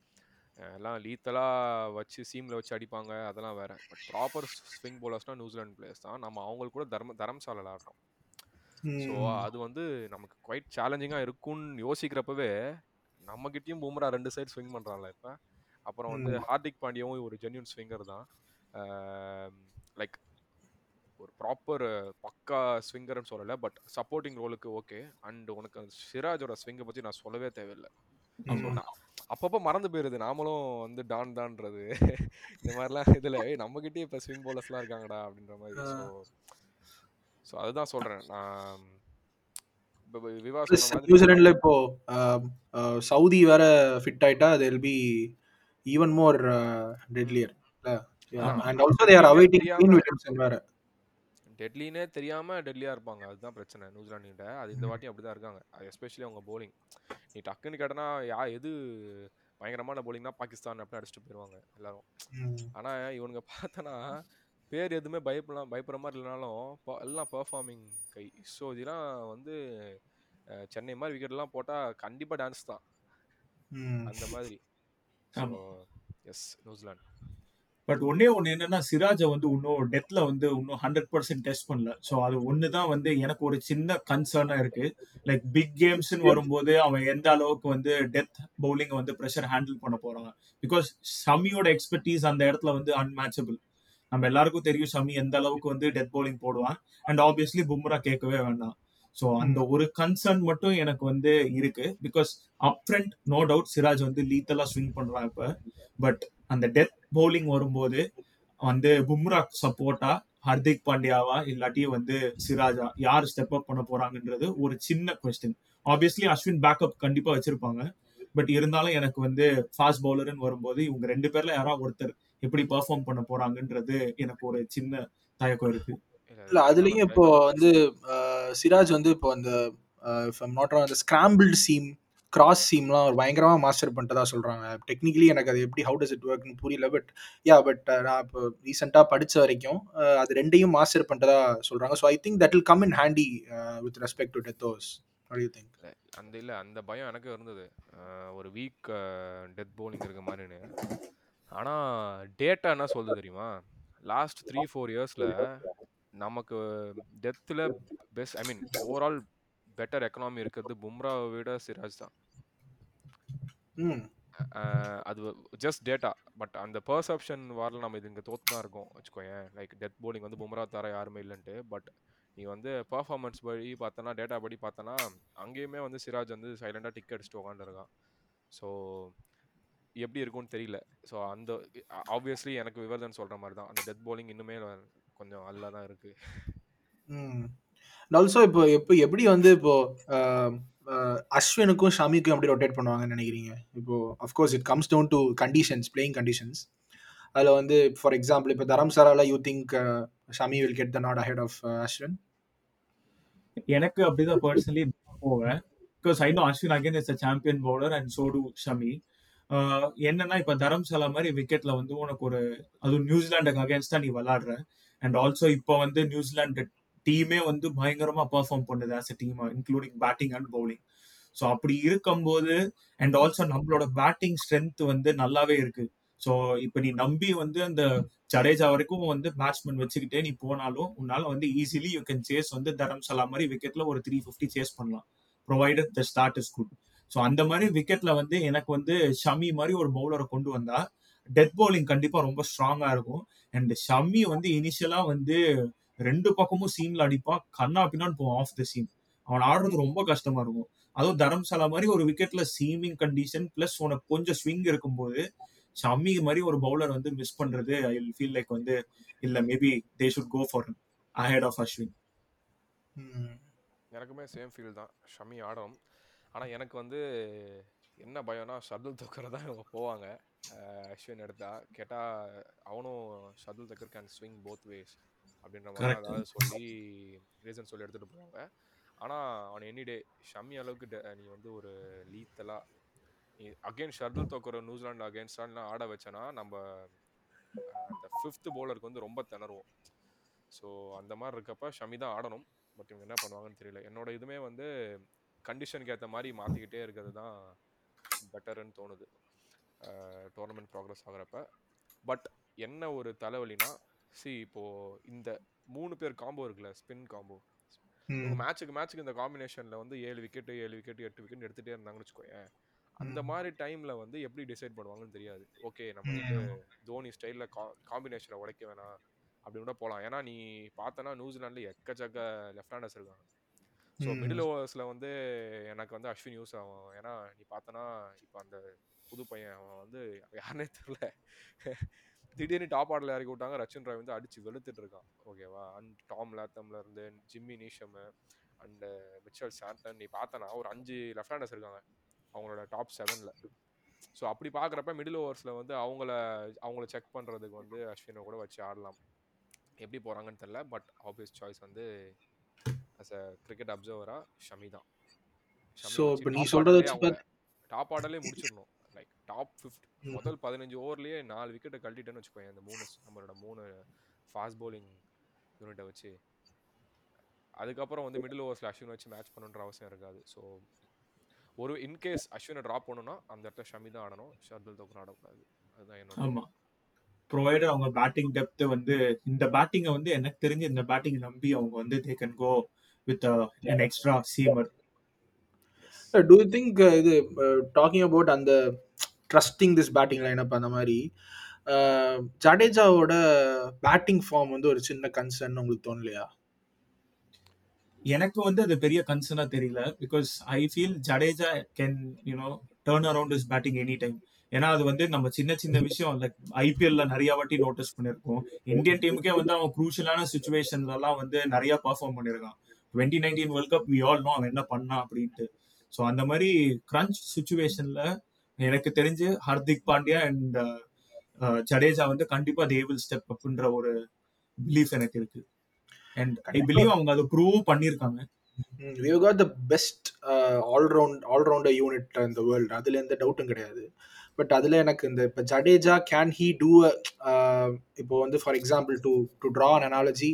எல்லாம் லீத்தலாக வச்சு சீமில் வச்சு அடிப்பாங்க அதெல்லாம் வேற. பட் ப்ராப்பர் ஸ்விங் போலர்ஸ்னால் நியூசிலாந்து பிளேயர்ஸ் தான். நம்ம அவங்களுக்கு கூட தர்ம தரம்சாலை விளாடுறோம் ஸோ அது வந்து நமக்கு குவைட் சேலஞ்சிங்காக இருக்கும்னு யோசிக்கிறப்பவே நம்மகிட்டயும் பூமரா ரெண்டு சைடு ஸ்விங் பண்ணுறான்ல இப்போ. அப்புறம் வந்து ஹார்திக் பாண்டியாவும் ஒரு ஜென்யூன் ஸ்விங்கர் தான். லைக் ஒரு ப்ராப்பர் பக்கா ஸ்விங்கர்னு சொல்லலை பட் சப்போர்ட்டிங் ரோலுக்கு ஓகே அண்ட் உனக்கு அந்த சிராஜோட ஸ்விங்கை பற்றி நான் சொல்லவே தேவையில்லை. அப்பப்போ மறந்து போயிருது. நாமளும் வந்து டான் தான்றது இந்த மாதிரிலாம் இதில் நம்மகிட்டயே இப்போ ஸ்விங் போலர்ஸ்லாம் இருக்காங்கடா அப்படின்ற மாதிரி. ஸோ ஸோ அதுதான் சொல்கிறேன் நான் நியூசிலாண்டில் இப்போ சவுதி வேற ஃபிட் ஆயிட்டா அது will be even more deadlier and also they are awaiting வேற. டெட்லினே தெரியாம டெட்லியா இருப்பாங்க. அதுதான் பிரச்சனை. நியூசிலாண்டு அது இந்த வாட்டியும் அப்படிதான் இருக்காங்க. எஸ்பெஷலி அவங்க போலிங் நீ டக்குன்னு கேட்டனா யா எது பயங்கரமான போலிங்னா பாகிஸ்தான் அப்படின்னு அடிச்சுட்டு போயிடுவாங்க எல்லாரும். ஆனா இவனுங்க பார்த்தனா பேர் எதுவுமே பயப்படலாம் பயப்படுற மாதிரி இல்லைனாலும் எல்லாம் பெர்ஃபார்மிங் கை. ஸோ இதெல்லாம் வந்து சென்னை மாதிரி விக்கெட்லாம் போட்டால் கண்டிப்பாக டான்ஸ் தான். அந்த மாதிரி. S New Zealand. பட் ஒன்னே ஒன்று என்னன்னா சிராஜை வந்து இன்னும் டெத்ல வந்து இன்னும் ஹண்ட்ரட் பர்சன்ட் டெஸ்ட் பண்ணல. ஸோ அது ஒன்று தான் வந்து எனக்கு ஒரு சின்ன கன்சர்னா இருக்கு. லைக் பிக் கேம்ஸ்னு வரும்போது அவன் எந்த அளவுக்கு வந்து டெத் பவுலிங் வந்து ப்ரெஷர் ஹேண்டில் பண்ண போறாங்க பிகாஸ் ஷமியோட எக்ஸ்பர்டீஸ் அந்த இடத்துல வந்து அன்மேச்சபிள் நம்ம எல்லாருக்கும் தெரியும் ஷமி எந்த அளவுக்கு வந்து டெத் பவுலிங் போடுவான். அண்ட் ஆப்வியஸ்லி பும்ரா கேட்கவே வேண்டாம். ஸோ அந்த ஒரு கன்சர்ன் மட்டும் எனக்கு வந்து இருக்கு. Because up front no doubt Siraj வந்து லீத்தலா ஸ்விங் பண்றான் இப்ப. பட் அந்த டெத் பவுலிங் வரும்போது வந்து பும்ரா சப்போர்ட்டா ஹர்திக் பாண்டியாவா இல்லாட்டி வந்து சிராஜா யார் ஸ்டெப் அப் பண்ண போறாங்கன்றது ஒரு சின்ன கொஸ்டின் ஆப்வியஸ்லி அஸ்வின் பேக்கப் கண்டிப்பா வச்சிருப்பாங்க. பட் இருந்தாலும் எனக்கு வந்து ஃபாஸ்ட் பவுலர்னு வரும்போது இவங்க ரெண்டு பேர்ல யாராவது ஒருத்தர் எப்படி பெர்ஃபார்ம் பண்ண போறாங்கன்றது எனக்கு ஒரு சின்ன தயக்கம் இருக்கு. இல்ல அதுலயும் இப்போ வந்து சிராஜ் வந்து இப்போ அந்த நாட் அந்த சீம் கிராஸ் சீம்லாம் அவர் பயங்கரமாக மாஸ்டர் பண்ணிட்டதா சொல்கிறாங்க டெக்னிக்கலி எனக்கு அது எப்படி ஹவு டஸ் இட் ஒர்க்னு புரியல பட் யா பட் நான் இப்போ ரீசெண்டாக படித்த வரைக்கும் அது ரெண்டையும் மாஸ்டர் பண்ணிட்டதா சொல்கிறாங்க so I think that will come in handy with respect to டெத்தோஸ் you think அந்த இல்லை அந்த பயம் எனக்கு இருந்தது. ஒரு வீக் டெத் போலிங் இருக்க மாதிரின்னு. ஆனால் டேட்டா என்ன சொல்லுது தெரியுமா? லாஸ்ட் த்ரீ ஃபோர் இயர்ஸில் நமக்கு டெத்தில் best I mean overall better economy இருக்கிறது பும்ராவை விட சிராஜ் தான். ம். அது ஜஸ்ட் டேட்டா பட் அந்த பர்செப்ஷன் வாரில் நம்ம இது இங்கே தோத்து தான் இருக்கோம் வச்சுக்கோயேன். லைக் டெத் bowling வந்து பும்ரா தர யாருமே இல்லைன்ட்டு. பட் நீ வந்து பர்ஃபார்மன்ஸ் படி பார்த்தனா டேட்டா படி பார்த்தனா அங்கேயுமே வந்து சிராஜ் வந்து சைலண்டாக டிக் அடிச்சுட்டு உட்காந்துருக்கான் ஸோ எப்படி இருக்கும்னு தெரியல. ஸோ அந்த ஆப்வியஸ்லி எனக்கு விவர்தன் சொல்கிற மாதிரி தான் அந்த டெத் bowling இன்னுமே கொஞ்சம் அல்லா தான் இருக்குது ம் ஆல்சோ இப்போ எப்போ எப்படி வந்து இப்போ ஆஹ், ஆஹ், அஸ்வினுக்கும் ஷமிக்கும் எப்படி ரொட்டேட் பண்ணுவாங்கன்னு நினைக்கிறீங்க? இப்போ of course it comes down to conditions playing conditions அதில் வந்து ஃபார் எக்ஸாம்பிள் இப்போ தரம்சாரால you think Shami will get the nod ahead of Ashwin? எனக்கு அப்படிதான் பர்சனலி போவேன். Because I know Ashwin again is a champion bowler and so to Shami என்னன்னா இப்போ தரம்சாலா மாதிரி விக்கெட்ல வந்து உனக்கு ஒரு அதுவும் நியூசிலாண்டுக்கு அகேன்ஸ்டா நீ விளாடுற அண்ட் ஆல்சோ இப்போ வந்து நியூசிலாந்து டீமே வந்து பயங்கரமா பெர்ஃபார்ம் பண்ணுது as a team including batting and bowling so அப்படி இருக்கும்போது அண்ட் ஆல்சோ நம்மளோட பேட்டிங் ஸ்ட்ரென்த் வந்து நல்லாவே இருக்கு. ஸோ இப்போ நீ நம்பி வந்து அந்த ஜடேஜா வரைக்கும் வந்து பேட்ஸ்மேன் வச்சுக்கிட்டே நீ போனாலும் உன்னால வந்து ஈஸிலி யூ கேன் சேஸ் வந்து தரம்சலா மாதிரி விக்கெட்ல ஒரு த்ரீ ஃபிஃப்டி சேஸ் பண்ணலாம். Provided the start is good so அந்த மாதிரி விக்கெட்ல வந்து எனக்கு வந்து ஷமி மாதிரி ஒரு பவுலரை கொண்டு வந்தா டெத் பவுலிங் கண்டிப்பா ரொம்ப ஸ்ட்ராங்கா இருக்கும். அண்ட் ஷமி வந்து இனிஷியலா வந்து ரெண்டு பக்கமும் சீன்ல அடிப்பா. கண்ணா பின்னான்னு போவான் ஆஃப் த சீன் அவன் ஆடுறது ரொம்ப கஷ்டமா இருக்கும். அதுவும் தரம்சாலா மாதிரி ஒரு விக்கெட்ல சீமிங் கண்டிஷன் பிளஸ் உனக்கு கொஞ்சம் ஸ்விங் இருக்கும்போது ஷமி மாதிரி ஒரு பவுலர் வந்து மிஸ் பண்றது ஐ ஃபீல் லைக் வந்து இல்ல maybe they should go for ahead of Ashwin எனக்குமே சேம் ஃபீல் தான். ஷமி ஆடும். ஆனால் எனக்கு வந்து என்ன பயம்னா ஷர்துல் தக்கர் தான் இவங்க போவாங்க. அஸ்வின் எடுத்தா. கேட்டால் அவனும் Shardul Thakur can swing both ways அப்படின்ற மாதிரி. அதாவது சொல்லி ரீசன் சொல்லி எடுத்துகிட்டு போவாங்க. ஆனால் அவன் எனி டே ஷமி அளவுக்கு நீ வந்து ஒரு லீத்தலாக நீ again Shardul Thakur New Zealand அகேன்ஸ்டான்லாம் ஆட வச்சனா நம்ம அந்த ஃபிஃப்த் பவுலருக்கு வந்து ரொம்ப திணறுவோம். ஸோ அந்த மாதிரி இருக்கப்ப ஷமி தான் ஆடணும். பட் இவங்க என்ன பண்ணுவாங்கன்னு தெரியல. என்னோட இதுமே வந்து கண்டிஷனுக்கு ஏற்ற மாதிரி மாற்றிக்கிட்டே இருக்கிறது தான் பெட்டர்னு தோணுது. Tournament progress ஆகுறப்ப. பட் என்ன ஒரு தலைவலினா சி இப்போ இந்த மூணு பேர் காம்போ இருக்குல்ல ஸ்பின் காம்போ மேட்ச்சுக்கு மேட்ச்சுக்கு இந்த காம்பினேஷன்ல வந்து ஏழு விக்கெட் ஏழு விக்கெட் எட்டு விக்கெட் எடுத்துட்டே இருந்தாங்கன்னு வச்சுக்கோயேன் அந்த. மாதிரி டைம்ல வந்து எப்படி டிசைட் பண்ணுவாங்கன்னு தெரியாது. ஓகே நம்ம வந்து தோனி ஸ்டைல்ல காம்பினேஷனை உடைக்க வேணாம் அப்படி கூட போகலாம் ஏன்னா நீ பார்த்தனா நியூசிலாந்துல எக்கச்சக்க லெஃப்ட் ஹேண்டர்ஸ் இருக்காங்க. ஸோ. மிடில் ஓவர்ஸில் வந்து எனக்கு வந்து அஸ்வின் யூஸ் ஆகும். ஏன்னா நீ பார்த்தனா இப்போ அந்த புது பையன் அவன் வந்து யாருனே தெரில திடீர்னு டாப் ஆர்டரில் இறக்கி விட்டாங்க. ரச்சின் ராய் வந்து அடிச்சு வெளுத்துட்டு இருக்கான். ஓகேவா அண்ட் டாம் லேத்தம்ல இருந்து Jimmy Neesham and Mitchell Santner நீ பார்த்தனா ஒரு அஞ்சு லெஃப்ட் ஹேண்டர்ஸ் இருக்காங்க. அவங்களோட டாப் செவனில் ஸோ அப்படி பார்க்குறப்ப மிடில் ஓவர்ஸில் வந்து அவங்கள அவங்கள செக் பண்ணுறதுக்கு வந்து அஸ்வினை கூட வச்சு ஆடலாம். எப்படி போகிறாங்கன்னு தெரில பட் ஆப்வியஸ் சாய்ஸ் வந்து அஸ் அ கிரிக்கெட் அப்சர்வராக ஷமி தான். So, இப்ப நீ சொல்றத வச்சு டாப் ஆர்டர்லேயே முடிச்சிடணும். டாப் ஃபிஃப்ட் ம். முதல் பதினஞ்சு ஓவர்லேயே நாலு விக்கெட்டை கழட்டிட்டேன்னு வச்சுக்கோங்க இந்த மூணு நம்மளோட மூணு ஃபாஸ்ட் bowling யூனிட்டை வச்சு. அதுக்கப்புறம் வந்து மிடில் ஓவர்ஸில் அஸ்வின் வச்சு மேட்ச் பண்ணுன்ற அவசியம் இருக்காது. ஸோ ஒரு இன்கேஸ் அஸ்வினை ட்ராப் பண்ணணும்னா அந்த இடத்துல ஷமி தான் ஆடணும் ஷர்துல் தோக்கர் ஆடக்கூடாது. அதுதான் என்னோட ஆமா. ப்ரொவைடர் அவங்க பேட்டிங் டெப்த் வந்து இந்த பேட்டிங்கை வந்து எனக்கு தெரிஞ்சு இந்த பேட்டிங் நம்பி அவங்க வந்து they can go with an extra seamer do you think இது டாக்கிங் அபவுட் அந்த ட்ரஸ்டிங் திஸ் பேட்டிங் லைனப் அந்த மாதிரி. ஜடேஜாவோட பேட்டிங் ஃபார்ம் வந்து ஒரு சின்ன கன்சர்ன் உங்களுக்கு தோணலையா? எனக்கு வந்து அது பெரிய கன்சர்னா தெரியல. Because I feel Jadeja can you know turn around his batting any time ஏன்னா அது வந்து நம்ம சின்ன சின்ன விஷயம் லைக் ஐபிஎல்ல நிறைய வாட்டி நோட்டீஸ் பண்ணிருக்கோம். இந்தியன் டீமுக்கே வந்து அவன் குரூஷியலான சுச்சுவேஷன்லாம் வந்து நிறைய பர்ஃபார்ம் பண்ணிருக்கான். Twenty nineteen world cup we all know அவன் என்ன பண்ணான் அப்படின்ட்டு. ஸோ அந்த மாதிரி கிரன்ச் சுச்சுவேஷன்ல எனக்கு தெரிஞ்சு ஹர்திக் பாண்டியா அண்ட் ஜடேஜா வந்து கண்டிப்பா தே வில் ஸ்டெப் அப்ன்ற ஒரு பிலீஃப் எனக்கு இருக்கு. அண்ட் ஐ பிலீவ் அவங்க அதை ப்ரூவ் பண்ணியிருக்காங்க. We got the best allround allrounder unit இந்த வேர்ல்டு அதில் எந்த டவுட்டும் கிடையாது. பட் அதில் எனக்கு இந்த இப்போ ஜடேஜா கேன் ஹீ டூ இப்போ வந்து for example to to draw an analogy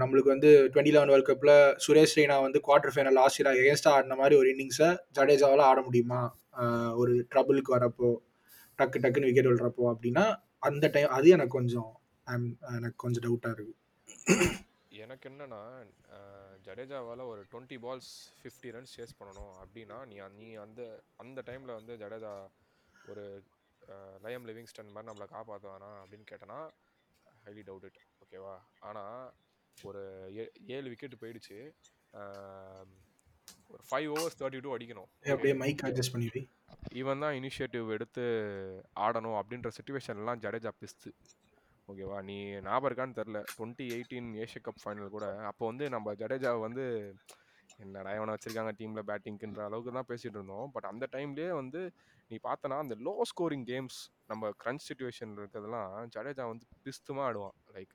நம்மளுக்கு வந்து டுவெண்ட்டி லெவன் வேர்ல்ட் கப்பில் சுரேஷ் ரெய்னா வந்து குவார்டர் ஃபைனல் லாஸ்ட் இயர் எகேன்ஸ்டாக ஆடின மாதிரி ஒரு இன்னிங்ஸை ஜடேஜாவால் ஆட முடியுமா? ஒரு ட்ரபிளுக்கு வரப்போ டக்கு டக்குன்னு விக்கெட் விழுறப்போ அப்படின்னா அந்த டைம் அது எனக்கு கொஞ்சம் எனக்கு கொஞ்சம் டவுட்டாக இருக்கு. எனக்கு என்னன்னா ஜடேஜாவால் ஒரு twenty balls fifty runs chase பண்ணணும் அப்படின்னா நீ நீ அந்த அந்த டைமில் வந்து ஜடேஜா ஒரு லயம் லிவிங்ஸ்டன் மாதிரி நம்மளை காப்பாற்றுவானா அப்படின்னு கேட்டனா ஹைலி டவுட் இட் ஓகேவா ஆனால் ஒரு ஏ- ஏழு விக்கெட் போயிடுச்சு. ஒரு ஃபைவ் ஓவர்ஸ் தேர்ட்டி டூ அடிக்கணும். அப்படியே மைக் அட்ஜஸ்ட் பண்ணிவி இவன் தான் இனிஷியேட்டிவ் எடுத்து ஆடணும் அப்படின்ற சுச்சுவேஷன்லாம் ஜடேஜா பிஸ்து ஓகேவா நீ ஞாபகம் இருக்கான்னு தெரில twenty eighteen Asia cup final கூட. அப்போ வந்து நம்ம ஜடேஜா வந்து என்னடா இவனை வச்சிருக்காங்க டீம்ல பேட்டிங்க்குன்ற அளவுக்கு தான் பேசிட்டு இருந்தோம். பட் அந்த டைம்லயே வந்து நீ பார்த்தனா அந்த லோ ஸ்கோரிங் கேம்ஸ் நம்ம கிரன்ச் சுச்சுவேஷன் இருக்கிறதெல்லாம் ஜடேஜா வந்து பிஸ்துமா ஆடுவான். லைக்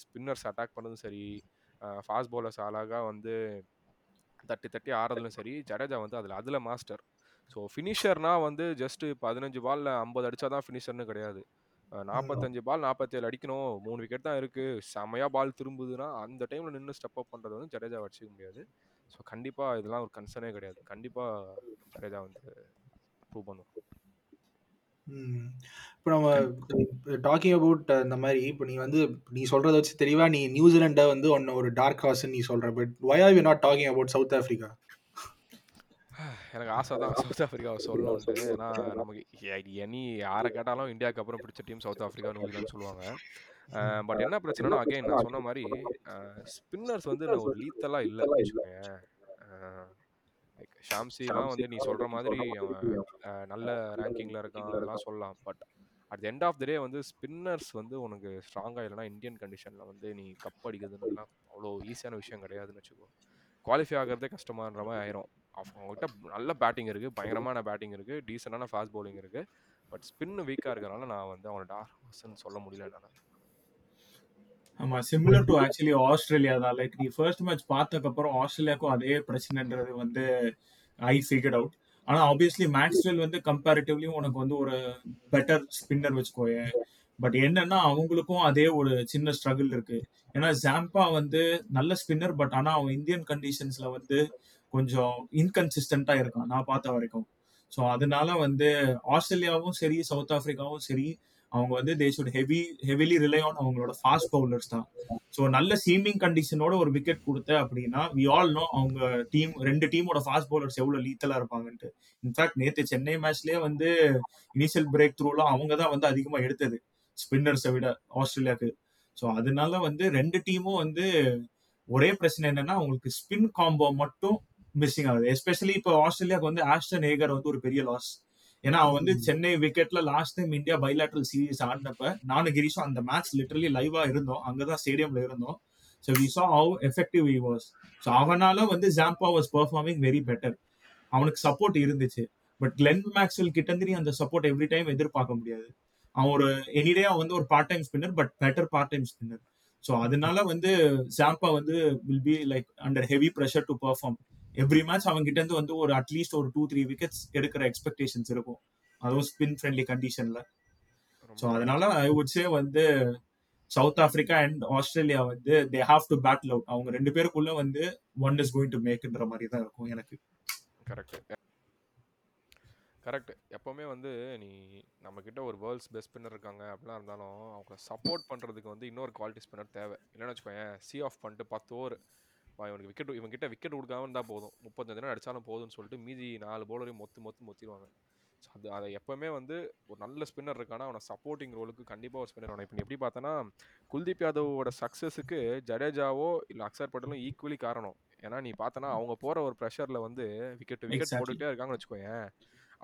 ஸ்பின்னர்ஸ் அட்டாக் பண்ணதும் சரி ஃபாஸ்ட் பவுலர்ஸ் அழகா வந்து தட்டி தட்டி ஆடுறதுலும் சரி ஜடேஜா வந்து அதில் அதில் மாஸ்டர் ஸோ ஃபினிஷர்னா வந்து ஜஸ்ட் பதினஞ்சு பால்ல ஐம்பது அடிச்சா தான் ஃபினிஷர்னு கிடையாது நாற்பத்தஞ்சு பால் நாற்பத்தேழு அடிக்கணும். மூணு விக்கெட் தான் இருக்கு. செமையா பால் திரும்புதுன்னா அந்த டைம்ல நின்று ஸ்டெப் அப் பண்றது வந்து ஜடேஜா வச்சுக்க முடியாது. ஸோ கண்டிப்பா இதெல்லாம் ஒரு கன்சர்னே கிடையாது. கண்டிப்பா ஜடேஜா வந்து ப்ரூவ் பண்ணும் இப்போ நம்ம டாக்கிங் அபவுட் இந்த மாதிரி இப்போ நீ வந்து நீ சொல்றத வச்சு தெளிவா நீ நியூசிலாண்டை வந்து ஒன்னு ஒரு டார்க் ஹார்ஸ் நீ சொல்ற. But why are you not talking about South Africa எனக்கு ஆசை தான். சவுத் ஆஃப்ரிக்காவை சொல்லணும்ட்டு ஏன்னா நமக்கு எனி யாரை கேட்டாலும் இந்தியாவுக்கு அப்புறம் பிடிச்ச team South Africa New Zealand சொல்லுவாங்க. பட் என்ன பிரச்சனைனா அகைன் நான் சொன்ன மாதிரி ஸ்பின்னர்ஸ் வந்து ஒரு லீத்தெல்லாம் இல்லை வச்சுக்கோங்க லைக் ஷாம்சிலாம் வந்து நீ சொல்ற மாதிரி அவன் நல்ல ரேங்கிங்ல இருக்கான் அதெல்லாம் சொல்லலாம். But at end of the day வந்து ஸ்பின்னர்ஸ் வந்து உனக்கு ஸ்ட்ராங்காக இல்லைனா இந்தியன் கண்டிஷனில் வந்து நீ கப் அடிக்கிறதுலாம் அவ்வளோ ஈஸியான விஷயம் கிடையாதுன்னு வச்சுக்கோ. குவாலிஃபை ஆகிறதே கஷ்டமான்ற மாதிரி ஆயிரும். அவ- அவங்ககிட்ட நல்ல பேட்டிங் இருக்கு பயங்கரமான பேட்டிங் இருக்கு டீசெண்டான ஃபாஸ்ட் பவுலிங் இருக்கு. பட் ஸ்பின் வீக்காக இருக்கிறனால நான் வந்து அவனை டார்க் ஹார்ஸ்ன்னு சொல்ல முடியல என்னால் ஆமா சிமிலர் டு ஆக்சுவலி ஆஸ்திரேலியா தான். லைக் நீ ஃபர்ஸ்ட் மேட்ச் பார்த்ததுக்கு அப்புறம் ஆஸ்திரேலியாவுக்கும் அதே பிரச்சனைன்றது வந்து ஐ ஃபிகர்ட் அவுட் ஆனா ஆப்வியஸ்லி மேக்ஸ்வெல் வந்து கம்பேரிட்டிவ்லி உனக்கு வந்து ஒரு பெட்டர் ஸ்பின்னர் வச்சுக்கோயே. பட் என்னன்னா அவங்களுக்கும் அதே ஒரு சின்ன ஸ்ட்ரகிள் இருக்கு. ஏன்னா ஜாம்பா வந்து நல்ல ஸ்பின்னர் பட் ஆனா அவன் இந்தியன் கண்டிஷன்ஸ்ல வந்து கொஞ்சம் இன்கன்சிஸ்டண்டா இருக்கான் நான் பார்த்த வரைக்கும். ஸோ அதனால வந்து ஆஸ்திரேலியாவும் சரி சவுத் ஆப்பிரிக்காவும் சரி அவங்க வந்து they should heavy heavily rely on அவங்களோட ஃபாஸ்ட் பவுலர்ஸ் தான். ஸோ நல்ல சீமிங் கண்டிஷனோட ஒரு விக்கெட் கொடுத்த அப்படின்னா வி ஆல் நோ அவங்க டீம் ரெண்டு டீமோட ஃபாஸ்ட் பவுலர்ஸ் எவ்வளோ லீத்தலாக இருப்பாங்கன்ட்டு. இன்ஃபேக்ட் நேத்து சென்னை மேட்ச்லயே வந்து இனிஷியல் பிரேக் த்ரூலாம் அவங்க தான் வந்து அதிகமா எடுத்தது ஸ்பின்னர்ஸை விட ஆஸ்திரேலியாவுக்கு ஸோ அதனால வந்து ரெண்டு டீமும் வந்து ஒரே பிரச்சனை என்னன்னா அவங்களுக்கு ஸ்பின் காம்போ மட்டும் மிஸ்ஸிங் ஆகுது. எஸ்பெஷலி இப்போ ஆஸ்திரேலியாவுக்கு வந்து ஆஸ்டன் ஏகர் வந்து ஒரு பெரிய லாஸ் ஏன்னா அவன் வந்து Chennai விக்கெட்ல last time India bilateral series ஆடினப்ப நானும் கிரீஷும் அந்த மேட்ச் லிட்டரலி லைவா இருந்தோம். அங்கதான் ஸ்டேடியம்ல இருந்தோம். So we saw how effective he was so அவனால வந்து Zampa was performing very better அவனுக்கு சப்போர்ட் இருந்துச்சு. பட் கிளென் மேக்ஸ்வெல் கிட்ட இருந்து நீ அந்த சப்போர்ட் எவ்ரி டைம் எதிர்பார்க்க முடியாது. அவன் ஒரு எனிடே அவன் வந்து ஒரு part time spinner but better part time spinner so அதனால வந்து ஜாம்பா வந்து will be like under heavy pressure to perform every match அவங்க கிட்ட இருந்து வந்து ஒரு அட்லீஸ்ட் ஒரு டூ த்ரீ விக்கெட்ஸ் எடுக்கிற எக்ஸ்பெக்டேஷன்ஸ் இருக்கும். அதுவும் ஸ்பின் ஃப்ரெண்ட்லி கண்டிஷன்ல ஸோ அதனால ஐ வுட் சே வந்து சவுத் ஆப்பிரிக்கா அண்ட் ஆஸ்திரேலியா வந்து they have to battle out அவங்க ரெண்டு பேருக்குள்ள வந்து ஒன் இஸ் கோயிங் டு மேக்ன்ற மாதிரி தான் இருக்கும் எனக்கு. கரெக்ட் கரெக்ட் எப்போவுமே வந்து நீ நம்மக்கிட்ட ஒரு வேர்ல்ட்ஸ் பெஸ்ட் ஸ்பின்னர் இருக்காங்க அப்படிலாம் இருந்தாலும் அவங்கள சப்போர்ட் பண்ணுறதுக்கு வந்து இன்னொரு குவாலிட்டி ஸ்பின்னர் தேவை. இல்லைன்னு வச்சுக்கோயேன் சி ஆஃப் பண்ணிட்டு பத்து ஓவர் இவனுக்கு விக்கெட் இவன் கிட்ட விக்கெட் கொடுக்காம இருந்தால் போதும். முப்பத்தஞ்சு ரன் அடிச்சாலும் போதும்னு சொல்லிட்டு மீதி நாலு பவுலரையும் மொத்து மொத்து மொத்திடுவாங்க. ஸோ அது அதை எப்போவுமே வந்து ஒரு நல்ல ஸ்பின்னர் இருக்கானா அவனை சப்போர்ட்டிங் ரோலுக்கு கண்டிப்பாக ஒரு ஸ்பின்னர் வேணும் இப்போ நீ எப்படி பார்த்தோன்னா குல்தீப் யாதவோட சக்ஸஸுக்கு ஜடேஜாவோ இல்லை அக்சர் பட்டேலும் ஈக்குவலி காரணம். ஏன்னா நீ பார்த்தனா அவங்க போகிற ஒரு ப்ரெஷரில் வந்து விக்கெட் விக்கெட். போட்டுகிட்டே இருக்காங்கன்னு வச்சுக்கோயேன்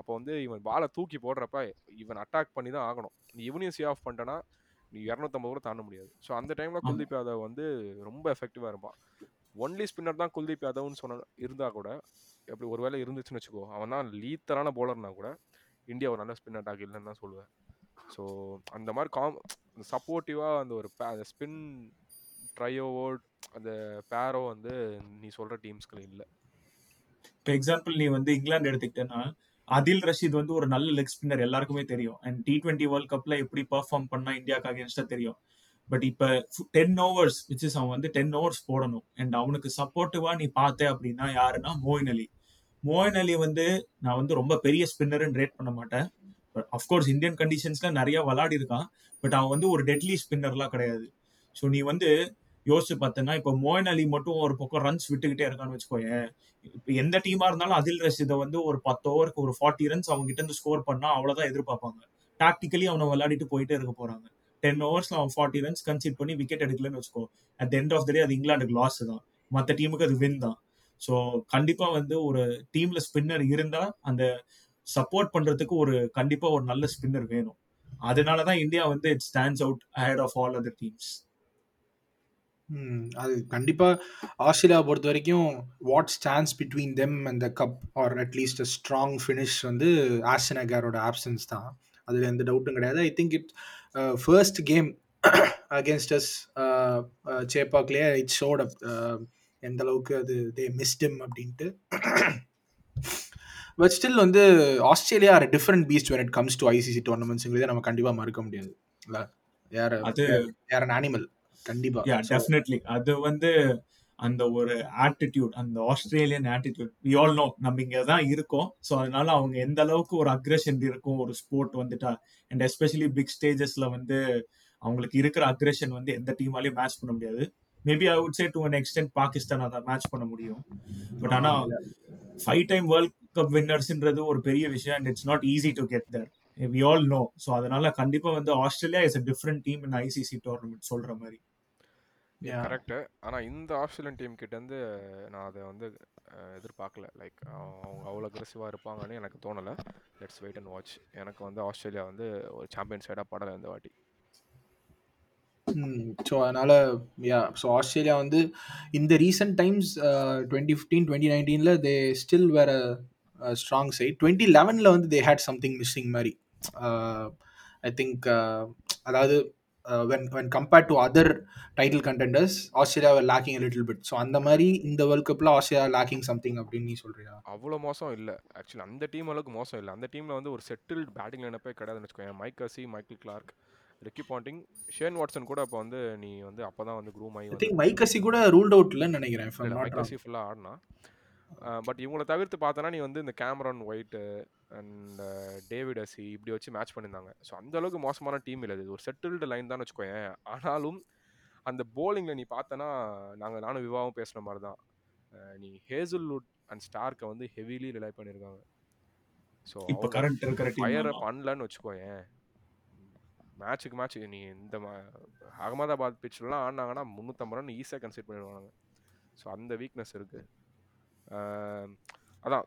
அப்போ வந்து இவன் பாலை தூக்கி போடுறப்ப இவன் அட்டாக் பண்ணி தான் ஆகணும். நீ இவனையும் சி ஆஃப் பண்ணிட்டனா நீ இரநூத்தம்பது கூட தாண்ட முடியாது ஸோ அந்த டைமில். குல்தீப் யாதவ் வந்து ரொம்ப எஃபெக்டிவாக இருப்பான். ஒன்லி ஸ்பின்னர் தான் குல்தீப் யாதவ்னு சொன்ன இருந்தால் கூட எப்படி ஒரு வேளை இருந்துச்சுன்னு வச்சுக்கோ அவன் தான் லீத்தரான பவுலர்னா கூட இந்தியா ஒரு நல்ல ஸ்பின் அட்டாக் இல்லைன்னு தான் சொல்லுவேன். ஸோ அந்த மாதிரி காம் சப்போர்ட்டிவாக அந்த ஒரு ஸ்பின் ட்ரையோவோட் அந்த பேரோ வந்து நீ சொல்கிற டீம்ஸ்க்கு இல்லை. இப்போ எக்ஸாம்பிள் நீ வந்து இங்கிலாந்து எடுத்துக்கிட்டேன்னா அதில் ரஷீத் வந்து ஒரு நல்ல லெக் ஸ்பின்னர் எல்லாருக்குமே தெரியும். அண்ட் டி டுவெண்ட்டி வேர்ல்ட் கப்ல எப்படி பர்ஃபார்ம் பண்ணா இந்தியாவுக்கு அகேன்ஸ்டா தெரியும். பட் இப்ப டென் ஓவர்ஸ் விச் இஸ் அவன் வந்து டென் ஓவர்ஸ் போடணும். அண்ட் அவனுக்கு சப்போர்ட்டிவா நீ பார்த்த அப்படின்னா யாருன்னா மோயின் அலி. மோயின் அலி வந்து நான் வந்து ரொம்ப பெரிய ஸ்பின்னர்னு ரேட் பண்ண மாட்டேன். பட் அஃப்கோர்ஸ் இந்தியன் கண்டிஷன்ஸ்ல நிறைய விளாடி இருக்கான். பட் அவன் வந்து ஒரு டெட்லி ஸ்பின்னர்லாம் கிடையாது. ஸோ நீ வந்து யோசிச்சு பார்த்தேன்னா இப்போ மோயின் அலி மட்டும் ஒரு பக்கம் ரன்ஸ் விட்டுக்கிட்டே இருக்கான்னு வச்சுக்கோயேன். இப்போ எந்த டீமா இருந்தாலும் அதில் ரஷிதை வந்து ஒரு பத்து ஓவருக்கு ஒரு ஃபார்ட்டி ரன்ஸ் அவங்க கிட்ட இருந்து ஸ்கோர் பண்ணா அவ்வளவுதான் எதிர்பார்ப்பாங்க. டாக்டிக்கலி அவனை விளையாடிட்டு போயிட்டே இருக்க போறாங்க. டென் ஓவர்ஸ்ல அவன் ஃபார்ட்டி ரன்ஸ் கன்சிட் பண்ணி விக்கெட் எடுக்கலன்னு வச்சுக்கோ. At end of the day அது இங்கிலாந்துக்கு லாஸ் தான். மற்ற டீமுக்கு அது வின் தான். ஸோ கண்டிப்பா வந்து ஒரு டீம்ல ஸ்பின்னர் இருந்தா அந்த சப்போர்ட் பண்றதுக்கு ஒரு கண்டிப்பா ஒரு நல்ல ஸ்பின்னர் வேணும். அதனாலதான் இந்தியா வந்து it stands out ahead of all other teams அது கண்டிப்பா ஆஸ்திரேலியா பொறுத்த வரைக்கும் what stands between them and the cup or at least a strong finish வந்து ஆஸ்டன் அகாரோட ஆப்சன்ஸ் தான். அதில் எந்த டவுட்டும் கிடையாது. I think it first game against us சேப்பாக்லேயே it showed up எந்த அளவுக்கு அது தே மிஸ்டம் அப்படின்ட்டு. [COUGHS] பட் ஸ்டில் வந்து Australia are different beast when it comes to ICC டோர்னமெண்ட்ஸுங்கிறத நம்ம கண்டிப்பாக மறுக்க முடியாது. இல்லை? யார் அது யார் அன் அனிமல் கண்டிப்பா. யா டெஃபினெட்லி அது வந்து அந்த ஒரு ஆட்டிடியூட் அந்த Australian attitude we all know நம்ம இங்க தான் இருக்கோம். ஸோ அதனால அவங்க எந்த அளவுக்கு ஒரு அக்ரெஷன் இருக்கும் ஒரு ஸ்போர்ட் வந்துட்டா அண்ட் எஸ்பெஷலி பிக் ஸ்டேஜஸ்ல வந்து அவங்களுக்கு இருக்கிற அக்ரெஷன் வந்து எந்த டீமாலையும் மேட்ச் பண்ண முடியாது. Maybe I would say to an extent Pakistan அதை மேட்ச் பண்ண முடியும். பட் ஆனா ஃபைவ் டைம் வேர்ல்ட் கப் வின்னர்ஸ்ன்றது ஒரு பெரிய விஷயம் and it's not easy to get there we all know so அதனால கண்டிப்பா வந்து Australia is a different team in ICC tournament சொல்ற மாதிரி. Yeah. கரெக்ட் ஆனா இந்த ஆஸ்திரேலியன் டீம் கிட்ட இருந்து நான் அதை வந்து எதிர்பார்க்கல. லைக் அவங்க அவ்வளோ அக்ரெசிவாக இருப்பாங்கன்னு எனக்கு தோணலை. லெட்ஸ் வெயிட் அண்ட் வாட்ச் எனக்கு வந்து ஆஸ்திரேலியா வந்து ஒரு சாம்பியன் சைடாக படலை இந்த வாட்டி. ஸோ அதனால் யா ஸோ ஆஸ்திரேலியா வந்து இந்த recent times twenty fifteen twenty நைன்டீனில் தே ஸ்டில் வேற ஸ்ட்ராங் சைட் டுவெண்ட்டி லெவனில் வந்து தே ஹேட் சம்திங் மிஸ்ஸிங் மாதிரி. ஐ திங்க் அதாவது when when compared to other title contenders Australia lacking little bit so அந்த மாதிரி இந்த வேர்ல்ட் கப்பில் ஆஸ்திரேலியா லேக்கிங் சம்திங் அப்படின்னு நீ சொல்றியா? அவ்வளோ மோசம் இல்லை. ஆக்சுவலி அந்த டீம் அளவுக்கு மோசம் இல்லை. அந்த டீமில் வந்து ஒரு செட்டில்டு பேட்டிங் லைனப்பே கிடையாதுன்னு வச்சுக்கோங்க Mike Hussey Michael Clarke Ricky Ponting Shane Watson கூட இப்போ வந்து நீ வந்து அப்போ தான் வந்து க்ரூம் ஆகி ஐ திங்க் மைக்கசி கூட ரூல்ட் அவுட் இல்லைன்னு நினைக்கிறேன் மைக். கசி ஃபுல்லாக ஆடினா பட் இவங்கள தவிர்த்து பார்த்தோன்னா நீ வந்து இந்த கேமரான் ஒயிட்டு அண்ட் டேவிட் அசி இப்படி வச்சு மேட்ச் பண்ணியிருந்தாங்க. ஸோ அந்த அளவுக்கு மோசமான டீம் இல்லை இது ஒரு செட்டில்டு லைன் தான் வச்சுக்கோயேன். ஆனாலும் அந்த போலிங்கில் நீ பார்த்தனா நாங்கள் நானும் விவாவும் பேசுன மாதிரி தான். நீ ஹேசல்வுட் அண்ட் ஸ்டார்க்கை வந்து ஹெவிலி ரிலை பண்ணியிருக்காங்க. ஸோ இப்ப கரண்ட் இருக்கிற ஃபயர் பண்ணலன்னு வச்சுக்கோயேன். மேட்ச்சுக்கு மேட்ச் நீ இந்த மா- அகமதாபாத் பிச்சிலலாம் ஆடினாங்கன்னா முந்நூற்றம்பது ரன் ஈஸியாக கன்சிட் பண்ணிடுவாங்க ஸோ அந்த வீக்னஸ் இருக்குது அதான்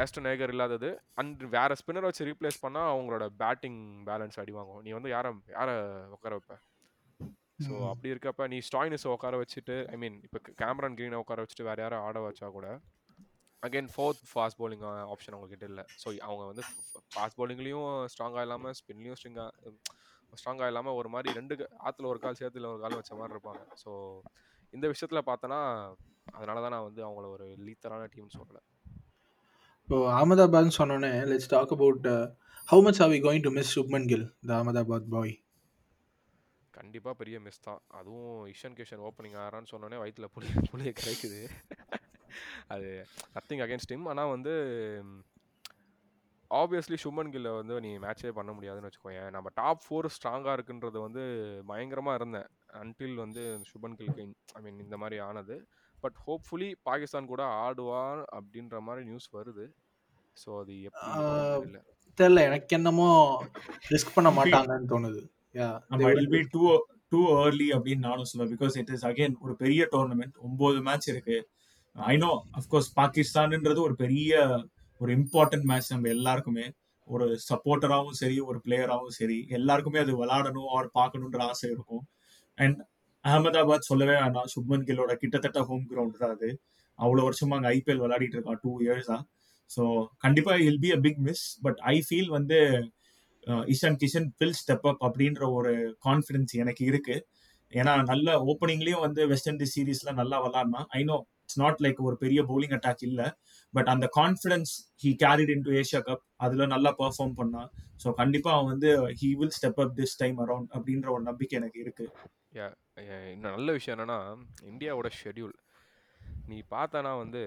ஆஸ்டன் ஏகர் இல்லாதது அண்ட் வேற ஸ்பின்னர் வச்சு ரீப்ளேஸ் பண்ணால் அவங்களோட பேட்டிங் பேலன்ஸ் அடி வாங்கும். நீ வந்து யாரை யாரை உட்கார வைப்ப? ஸோ. அப்படி இருக்கப்ப நீ ஸ்டாய்னிஸை உட்கார வச்சுட்டு ஐ மீன் இப்போ கேமரான் க்ரீனை உட்கார வச்சுட்டு வேற யாரும் ஆட வச்சா கூட again fourth fast bowling option அவங்கக்கிட்ட இல்லை. ஸோ அவங்க வந்து ஃபாஸ்ட் bowlingலயும் ஸ்ட்ராங்காக இல்லாமல் ஸ்பின்லேயும் ஸ்ட்ரிங்காக ஸ்ட்ராங்காக இல்லாமல் ஒரு மாதிரி ரெண்டு ஆத்துல ஒரு கால் சேத்துல ஒரு கால் வச்ச மாதிரி இருப்பாங்க. ஸோ இந்த விஷயத்தில் பார்த்தோன்னா அதனால தான் நான் வந்து அவங்கள ஒரு லீத்தரான டீம்னு சொல்லலை. இப்போ அகமதாபாத்னு சொன்னோன்னே let's talk about how much are we going to miss Shubman Gill the Ahmedabad boy கண்டிப்பாக பெரிய மிஸ் தான். அதுவும் இஷன் கிஷன் ஓப்பனிங் ஆறான்னு சொன்னோன்னே வயிற்றுல புளி புளிய கிடைக்குது அது நத்திங் அகேன்ஸ்ட் டீம் ஆனால் வந்து ஆப்வியஸ்லி சுமன் கில்ல வந்து நீ மேட்சே பண்ண முடியாதுன்னு வச்சுக்கோயேன். நம்ம டாப் ஃபோர் ஸ்ட்ராங்காக இருக்குன்றது வந்து பயங்கரமாக இருந்தேன். அன்டில் வந்து சுபன் கில்க்கு ஐ மீன் இந்த மாதிரி ஆனது. பட் ஹோப்ஃபுல்லி பாகிஸ்தான் கூட ஆடுவான் அப்படின்ற மாதிரி நியூஸ் வருது. ஸோ அது எப்படி தெரியல. எனக்கு என்னமோ ரிஸ்க் பண்ண மாட்டாங்கன்னு தோணுது. டூ ஏர்லி அப்படின்னு நானும் சொல்லுவேன். பிகாஸ் இட் இஸ் அகைன் ஒரு பெரிய டோர்னமெண்ட் ஒன்பது மேட்ச் இருக்கு. ஐ நோ அஃப்கோர்ஸ் பாகிஸ்தான்ன்றது ஒரு பெரிய ஒரு இம்பார்ட்டன்ட் மேட்ச் நம்ம எல்லாருக்குமே. ஒரு சப்போர்ட்டராகவும் சரி ஒரு பிளேயராகவும் சரி எல்லாருக்குமே அது விளையாடணும் ஆர் பார்க்கணுன்ற ஆசை இருக்கும். அண்ட் அகமதாபாத் சொல்லவே வேணாம். சுப்மன் கில்லோட கிட்டத்தட்ட ஹோம் கிரவுண்ட் தான் அது. அவ்வளோ வருஷமா அங்கே ஐபிஎல் விளையாடிட்டு இருக்கான். டூ இயர்ஸா ஸோ கண்டிப்பா will be a big miss but I feel வந்து Ishan Kishan will step up அப்படின்ற ஒரு கான்ஃபிடன்ஸ் எனக்கு இருக்கு. ஏன்னா நல்ல ஓப்பனிங்லயும் வந்து வெஸ்ட் இண்டீஸ் சீரீஸ்ல நல்லா விளாட்னா I know it's not like ஒரு பெரிய பவுலிங் அட்டாக் இல்ல பட் அந்த confidence he carried in to Asia cup அதுல நல்லா பெர்ஃபார்ம் பண்ணான். ஸோ கண்டிப்பா அவன் வந்து he will step up this time around அப்படின்ற ஒரு நம்பிக்கை எனக்கு இருக்கு. இன்னும் நல்ல விஷயம் என்னன்னா இந்தியாவோட ஷெட்யூல் நீ பார்த்தானா வந்து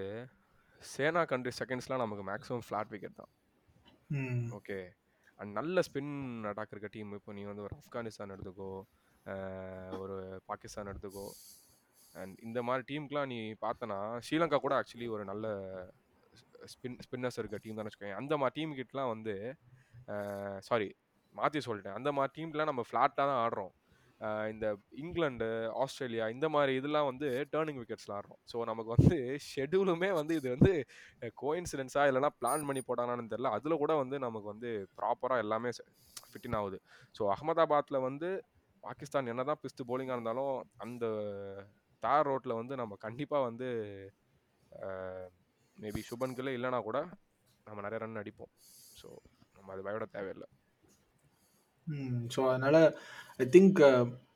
சேனா கண்ட்ரி செகண்ட்ஸ்லாம் நமக்கு மேக்ஸிமம் ஃப்ளாட் விக்கெட் தான். ஓகே அண்ட் நல்ல ஸ்பின் அட்டாக் இருக்க டீம் இப்போ நீ வந்து ஒரு ஆப்கானிஸ்தான் எடுத்துக்கோ ஒரு பாகிஸ்தான் எடுத்துக்கோ. அண்ட் இந்த மாதிரி டீமுக்குலாம் நீ பார்த்தனா ஸ்ரீலங்கா கூட ஆக்சுவலி ஒரு நல்ல ஸ்பின் ஸ்பின்னர்ஸ் இருக்க டீம் தான் வச்சுக்கோங்க அந்த மாதிரி டீம் கிட்டலாம் வந்து சாரி மாற்றி சொல்லிட்டேன். அந்த மாதிரி டீம்க்குலாம் நம்ம ஃப்ளாட்டாக தான் ஆடுறோம். இந்த இங்கிலாந்து ஆஸ்திரேலியா இந்த மாதிரி இதெல்லாம் வந்து டேர்னிங் விக்கெட்ஸ்ல ஆடுறோம். ஸோ நமக்கு வந்து ஷெடியூலுமே வந்து இது வந்து கோயின்சிடென்ஸா இல்லைனா பிளான் பண்ணி போட்டாங்கன்னு தெரியல. அதில் கூட வந்து நமக்கு வந்து ப்ராப்பராக எல்லாமே ஃபிட்டின் ஆகுது. ஸோ அகமதாபாத்தில் வந்து பாகிஸ்தான் என்னதான் பிஸ்து போலிங்காக இருந்தாலும் அந்த தார் ரோட்டில் வந்து நம்ம கண்டிப்பாக வந்து மேபி சுபன்கில் இல்லைனா கூட நம்ம நிறைய ரன் அடிப்போம். ஸோ நம்ம அது பயப்பட தேவையில்லை. ஸோ அதனால ஐ திங்க்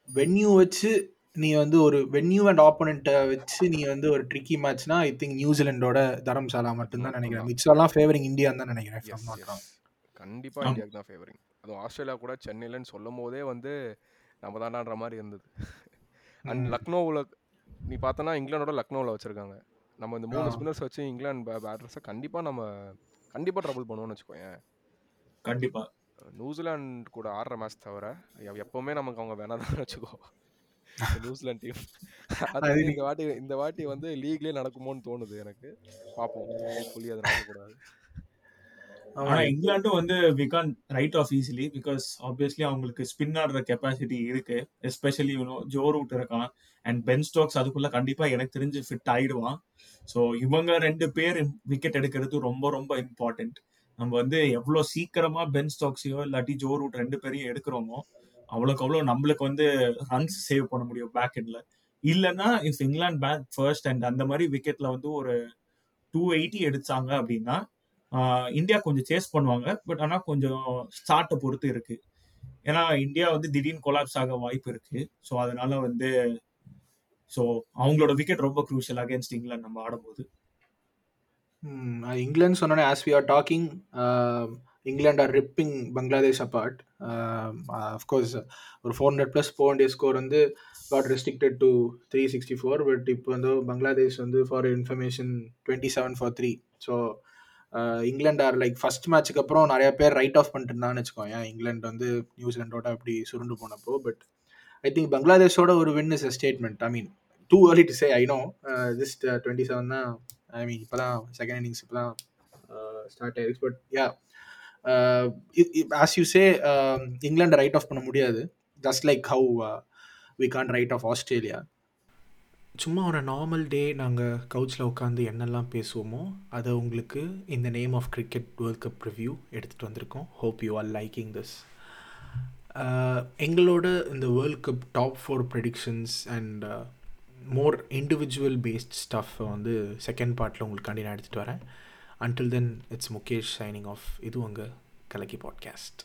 வென்யூ வச்சு நீ வந்து ஒரு வென்யூ அண்ட் ஆப்போனண்ட்டை வச்சு நீ வந்து ஒரு ட்ரிக்கி மேட்ச்னா ஐ திங்க் நியூசிலாண்டோட தரம்சாலா மட்டும்தான் நினைக்கிறேன் மட்டும்தான். மிச்சம்லாம் ஃபேவரிங் இந்தியா தான் நினைக்கிறேன் if I'm yes not wrong. Yes கண்டிப்பாக ஆம். இந்தியாவுக்கு தான் ஃபேவரிங் அதுவும் ஆஸ்திரேலியா கூட சென்னையிலன்னு சொல்லும் போதே வந்து நம்ம தானான்ற மாதிரி இருந்தது அண்ட் ம். லக்னோவில் நீ பார்த்தனா இங்கிலாண்டோட லக்னோவில் வச்சிருக்காங்க நம்ம இந்த மூணு ஆ. ஸ்பின்னர்ஸ் வச்சு இங்கிலாந்து பேட்டர்ஸை கண்டிப்பாக நம்ம கண்டிப்பாக ட்ரபிள் பண்ணுவோம்னு வச்சுக்கோயேன் கண்டிப்பா நியூசிலாந்து கூட ஆடுற மேட்ச் தவிர எப்பவுமே நமக்கு அவங்க வேணாதான் வச்சுக்கோ நியூசிலாந்து டீம் அது இந்த வாட்டி இந்த வாட்டி வந்து லீக்லேயே நடக்குமோன்னு தோணுது எனக்கு. பார்ப்போம். ஹோப்ஃபுல்லி அது நடக்கக்கூடாது. ஆனா இங்கிலாண்டும் வந்து we can write off easily because obviously அவங்களுக்கு ஸ்பின் ஆடுற கெப்பாசிட்டி இருக்கு. Especially you know Joe Root இருக்கான். அண்ட் பென் ஸ்டோக்ஸ் அதுக்குள்ள கண்டிப்பா எனக்கு தெரிஞ்சு ஃபிட் ஆயிடுவான். ஸோ இவங்க ரெண்டு பேர் விக்கெட் எடுக்கிறது ரொம்ப ரொம்ப இம்பார்ட்டன்ட் நம்ம வந்து எவ்வளோ சீக்கிரமா பென் ஸ்டாக்ஸையோ இல்லாட்டி ஜோ ரூட் ரெண்டு பேரையும் எடுக்கிறோமோ அவ்வளோக்கு அவ்வளோ நம்மளுக்கு வந்து ரன்ஸ் சேவ் பண்ண முடியும் பேக் எண்ட்ல இல்லைன்னா if England bat first and அந்த மாதிரி விக்கெட்ல வந்து ஒரு டூ எயிட்டி எடுத்தாங்க அப்படின்னா இந்தியா கொஞ்சம் சேஸ் பண்ணுவாங்க. பட் ஆனால் கொஞ்சம் ஸ்டார்ட்டை பொறுத்து இருக்கு. ஏன்னா இந்தியா வந்து திடீர்னு கொலாப்ஸ் ஆக வாய்ப்பு இருக்கு. ஸோ அதனால வந்து ஸோ அவங்களோட விக்கெட் ரொம்ப குரூஷியல் அகேன்ஸ்ட் இங்கிலாந்து நம்ம ஆடும்போது. இங்கிலாந்து சொன்னோன்னே as we are talking England are ripping Bangladesh apart of course ஒரு ஃபோர் ஹண்ட்ரட் ப்ளஸ் போக வேண்டிய ஸ்கோர் வந்து got restricted to three sixty four but இப்போ வந்து பங்களாதேஷ் வந்து for information twenty seven for three so England are like first மேட்ச்சுக்கு அப்புறம் நிறைய பேர் ரைட் ஆஃப் பண்ணிட்டு இருந்தான்னு வச்சுக்கோங்க இங்கிலாந்து வந்து நியூசிலாண்டோட அப்படி சுருண்டு போனப்போ பட் ஐ திங்க் பங்களாதேஷோட ஒரு win is a statement I mean too early to say I know just twenty seven தான். ஐ மீன் இப்போ தான் செகண்ட் இன்னிங்ஸ் இப்போ தான் ஸ்டார்ட் ஆயிருக்கு but ya as you say இங்கிலாண்டை write off பண்ண முடியாது. Just like how we can write off Australia சும்மா ஒரு நார்மல் டே நாங்கள் கவுச்சில் உட்காந்து என்னெல்லாம் பேசுவோமோ அதை உங்களுக்கு இந்த name of cricket world cup review எடுத்துகிட்டு வந்திருக்கோம். Hope you are liking this எங்களோட இந்த world cup top four predictions and more individual based stuff வந்து செகண்ட் பார்ட்டில் உங்களுக்காண்டி நான் எடுத்துகிட்டு வரேன் until then it's Mukesh signing off இது உங்கள் கலக்கி பாட்காஸ்ட்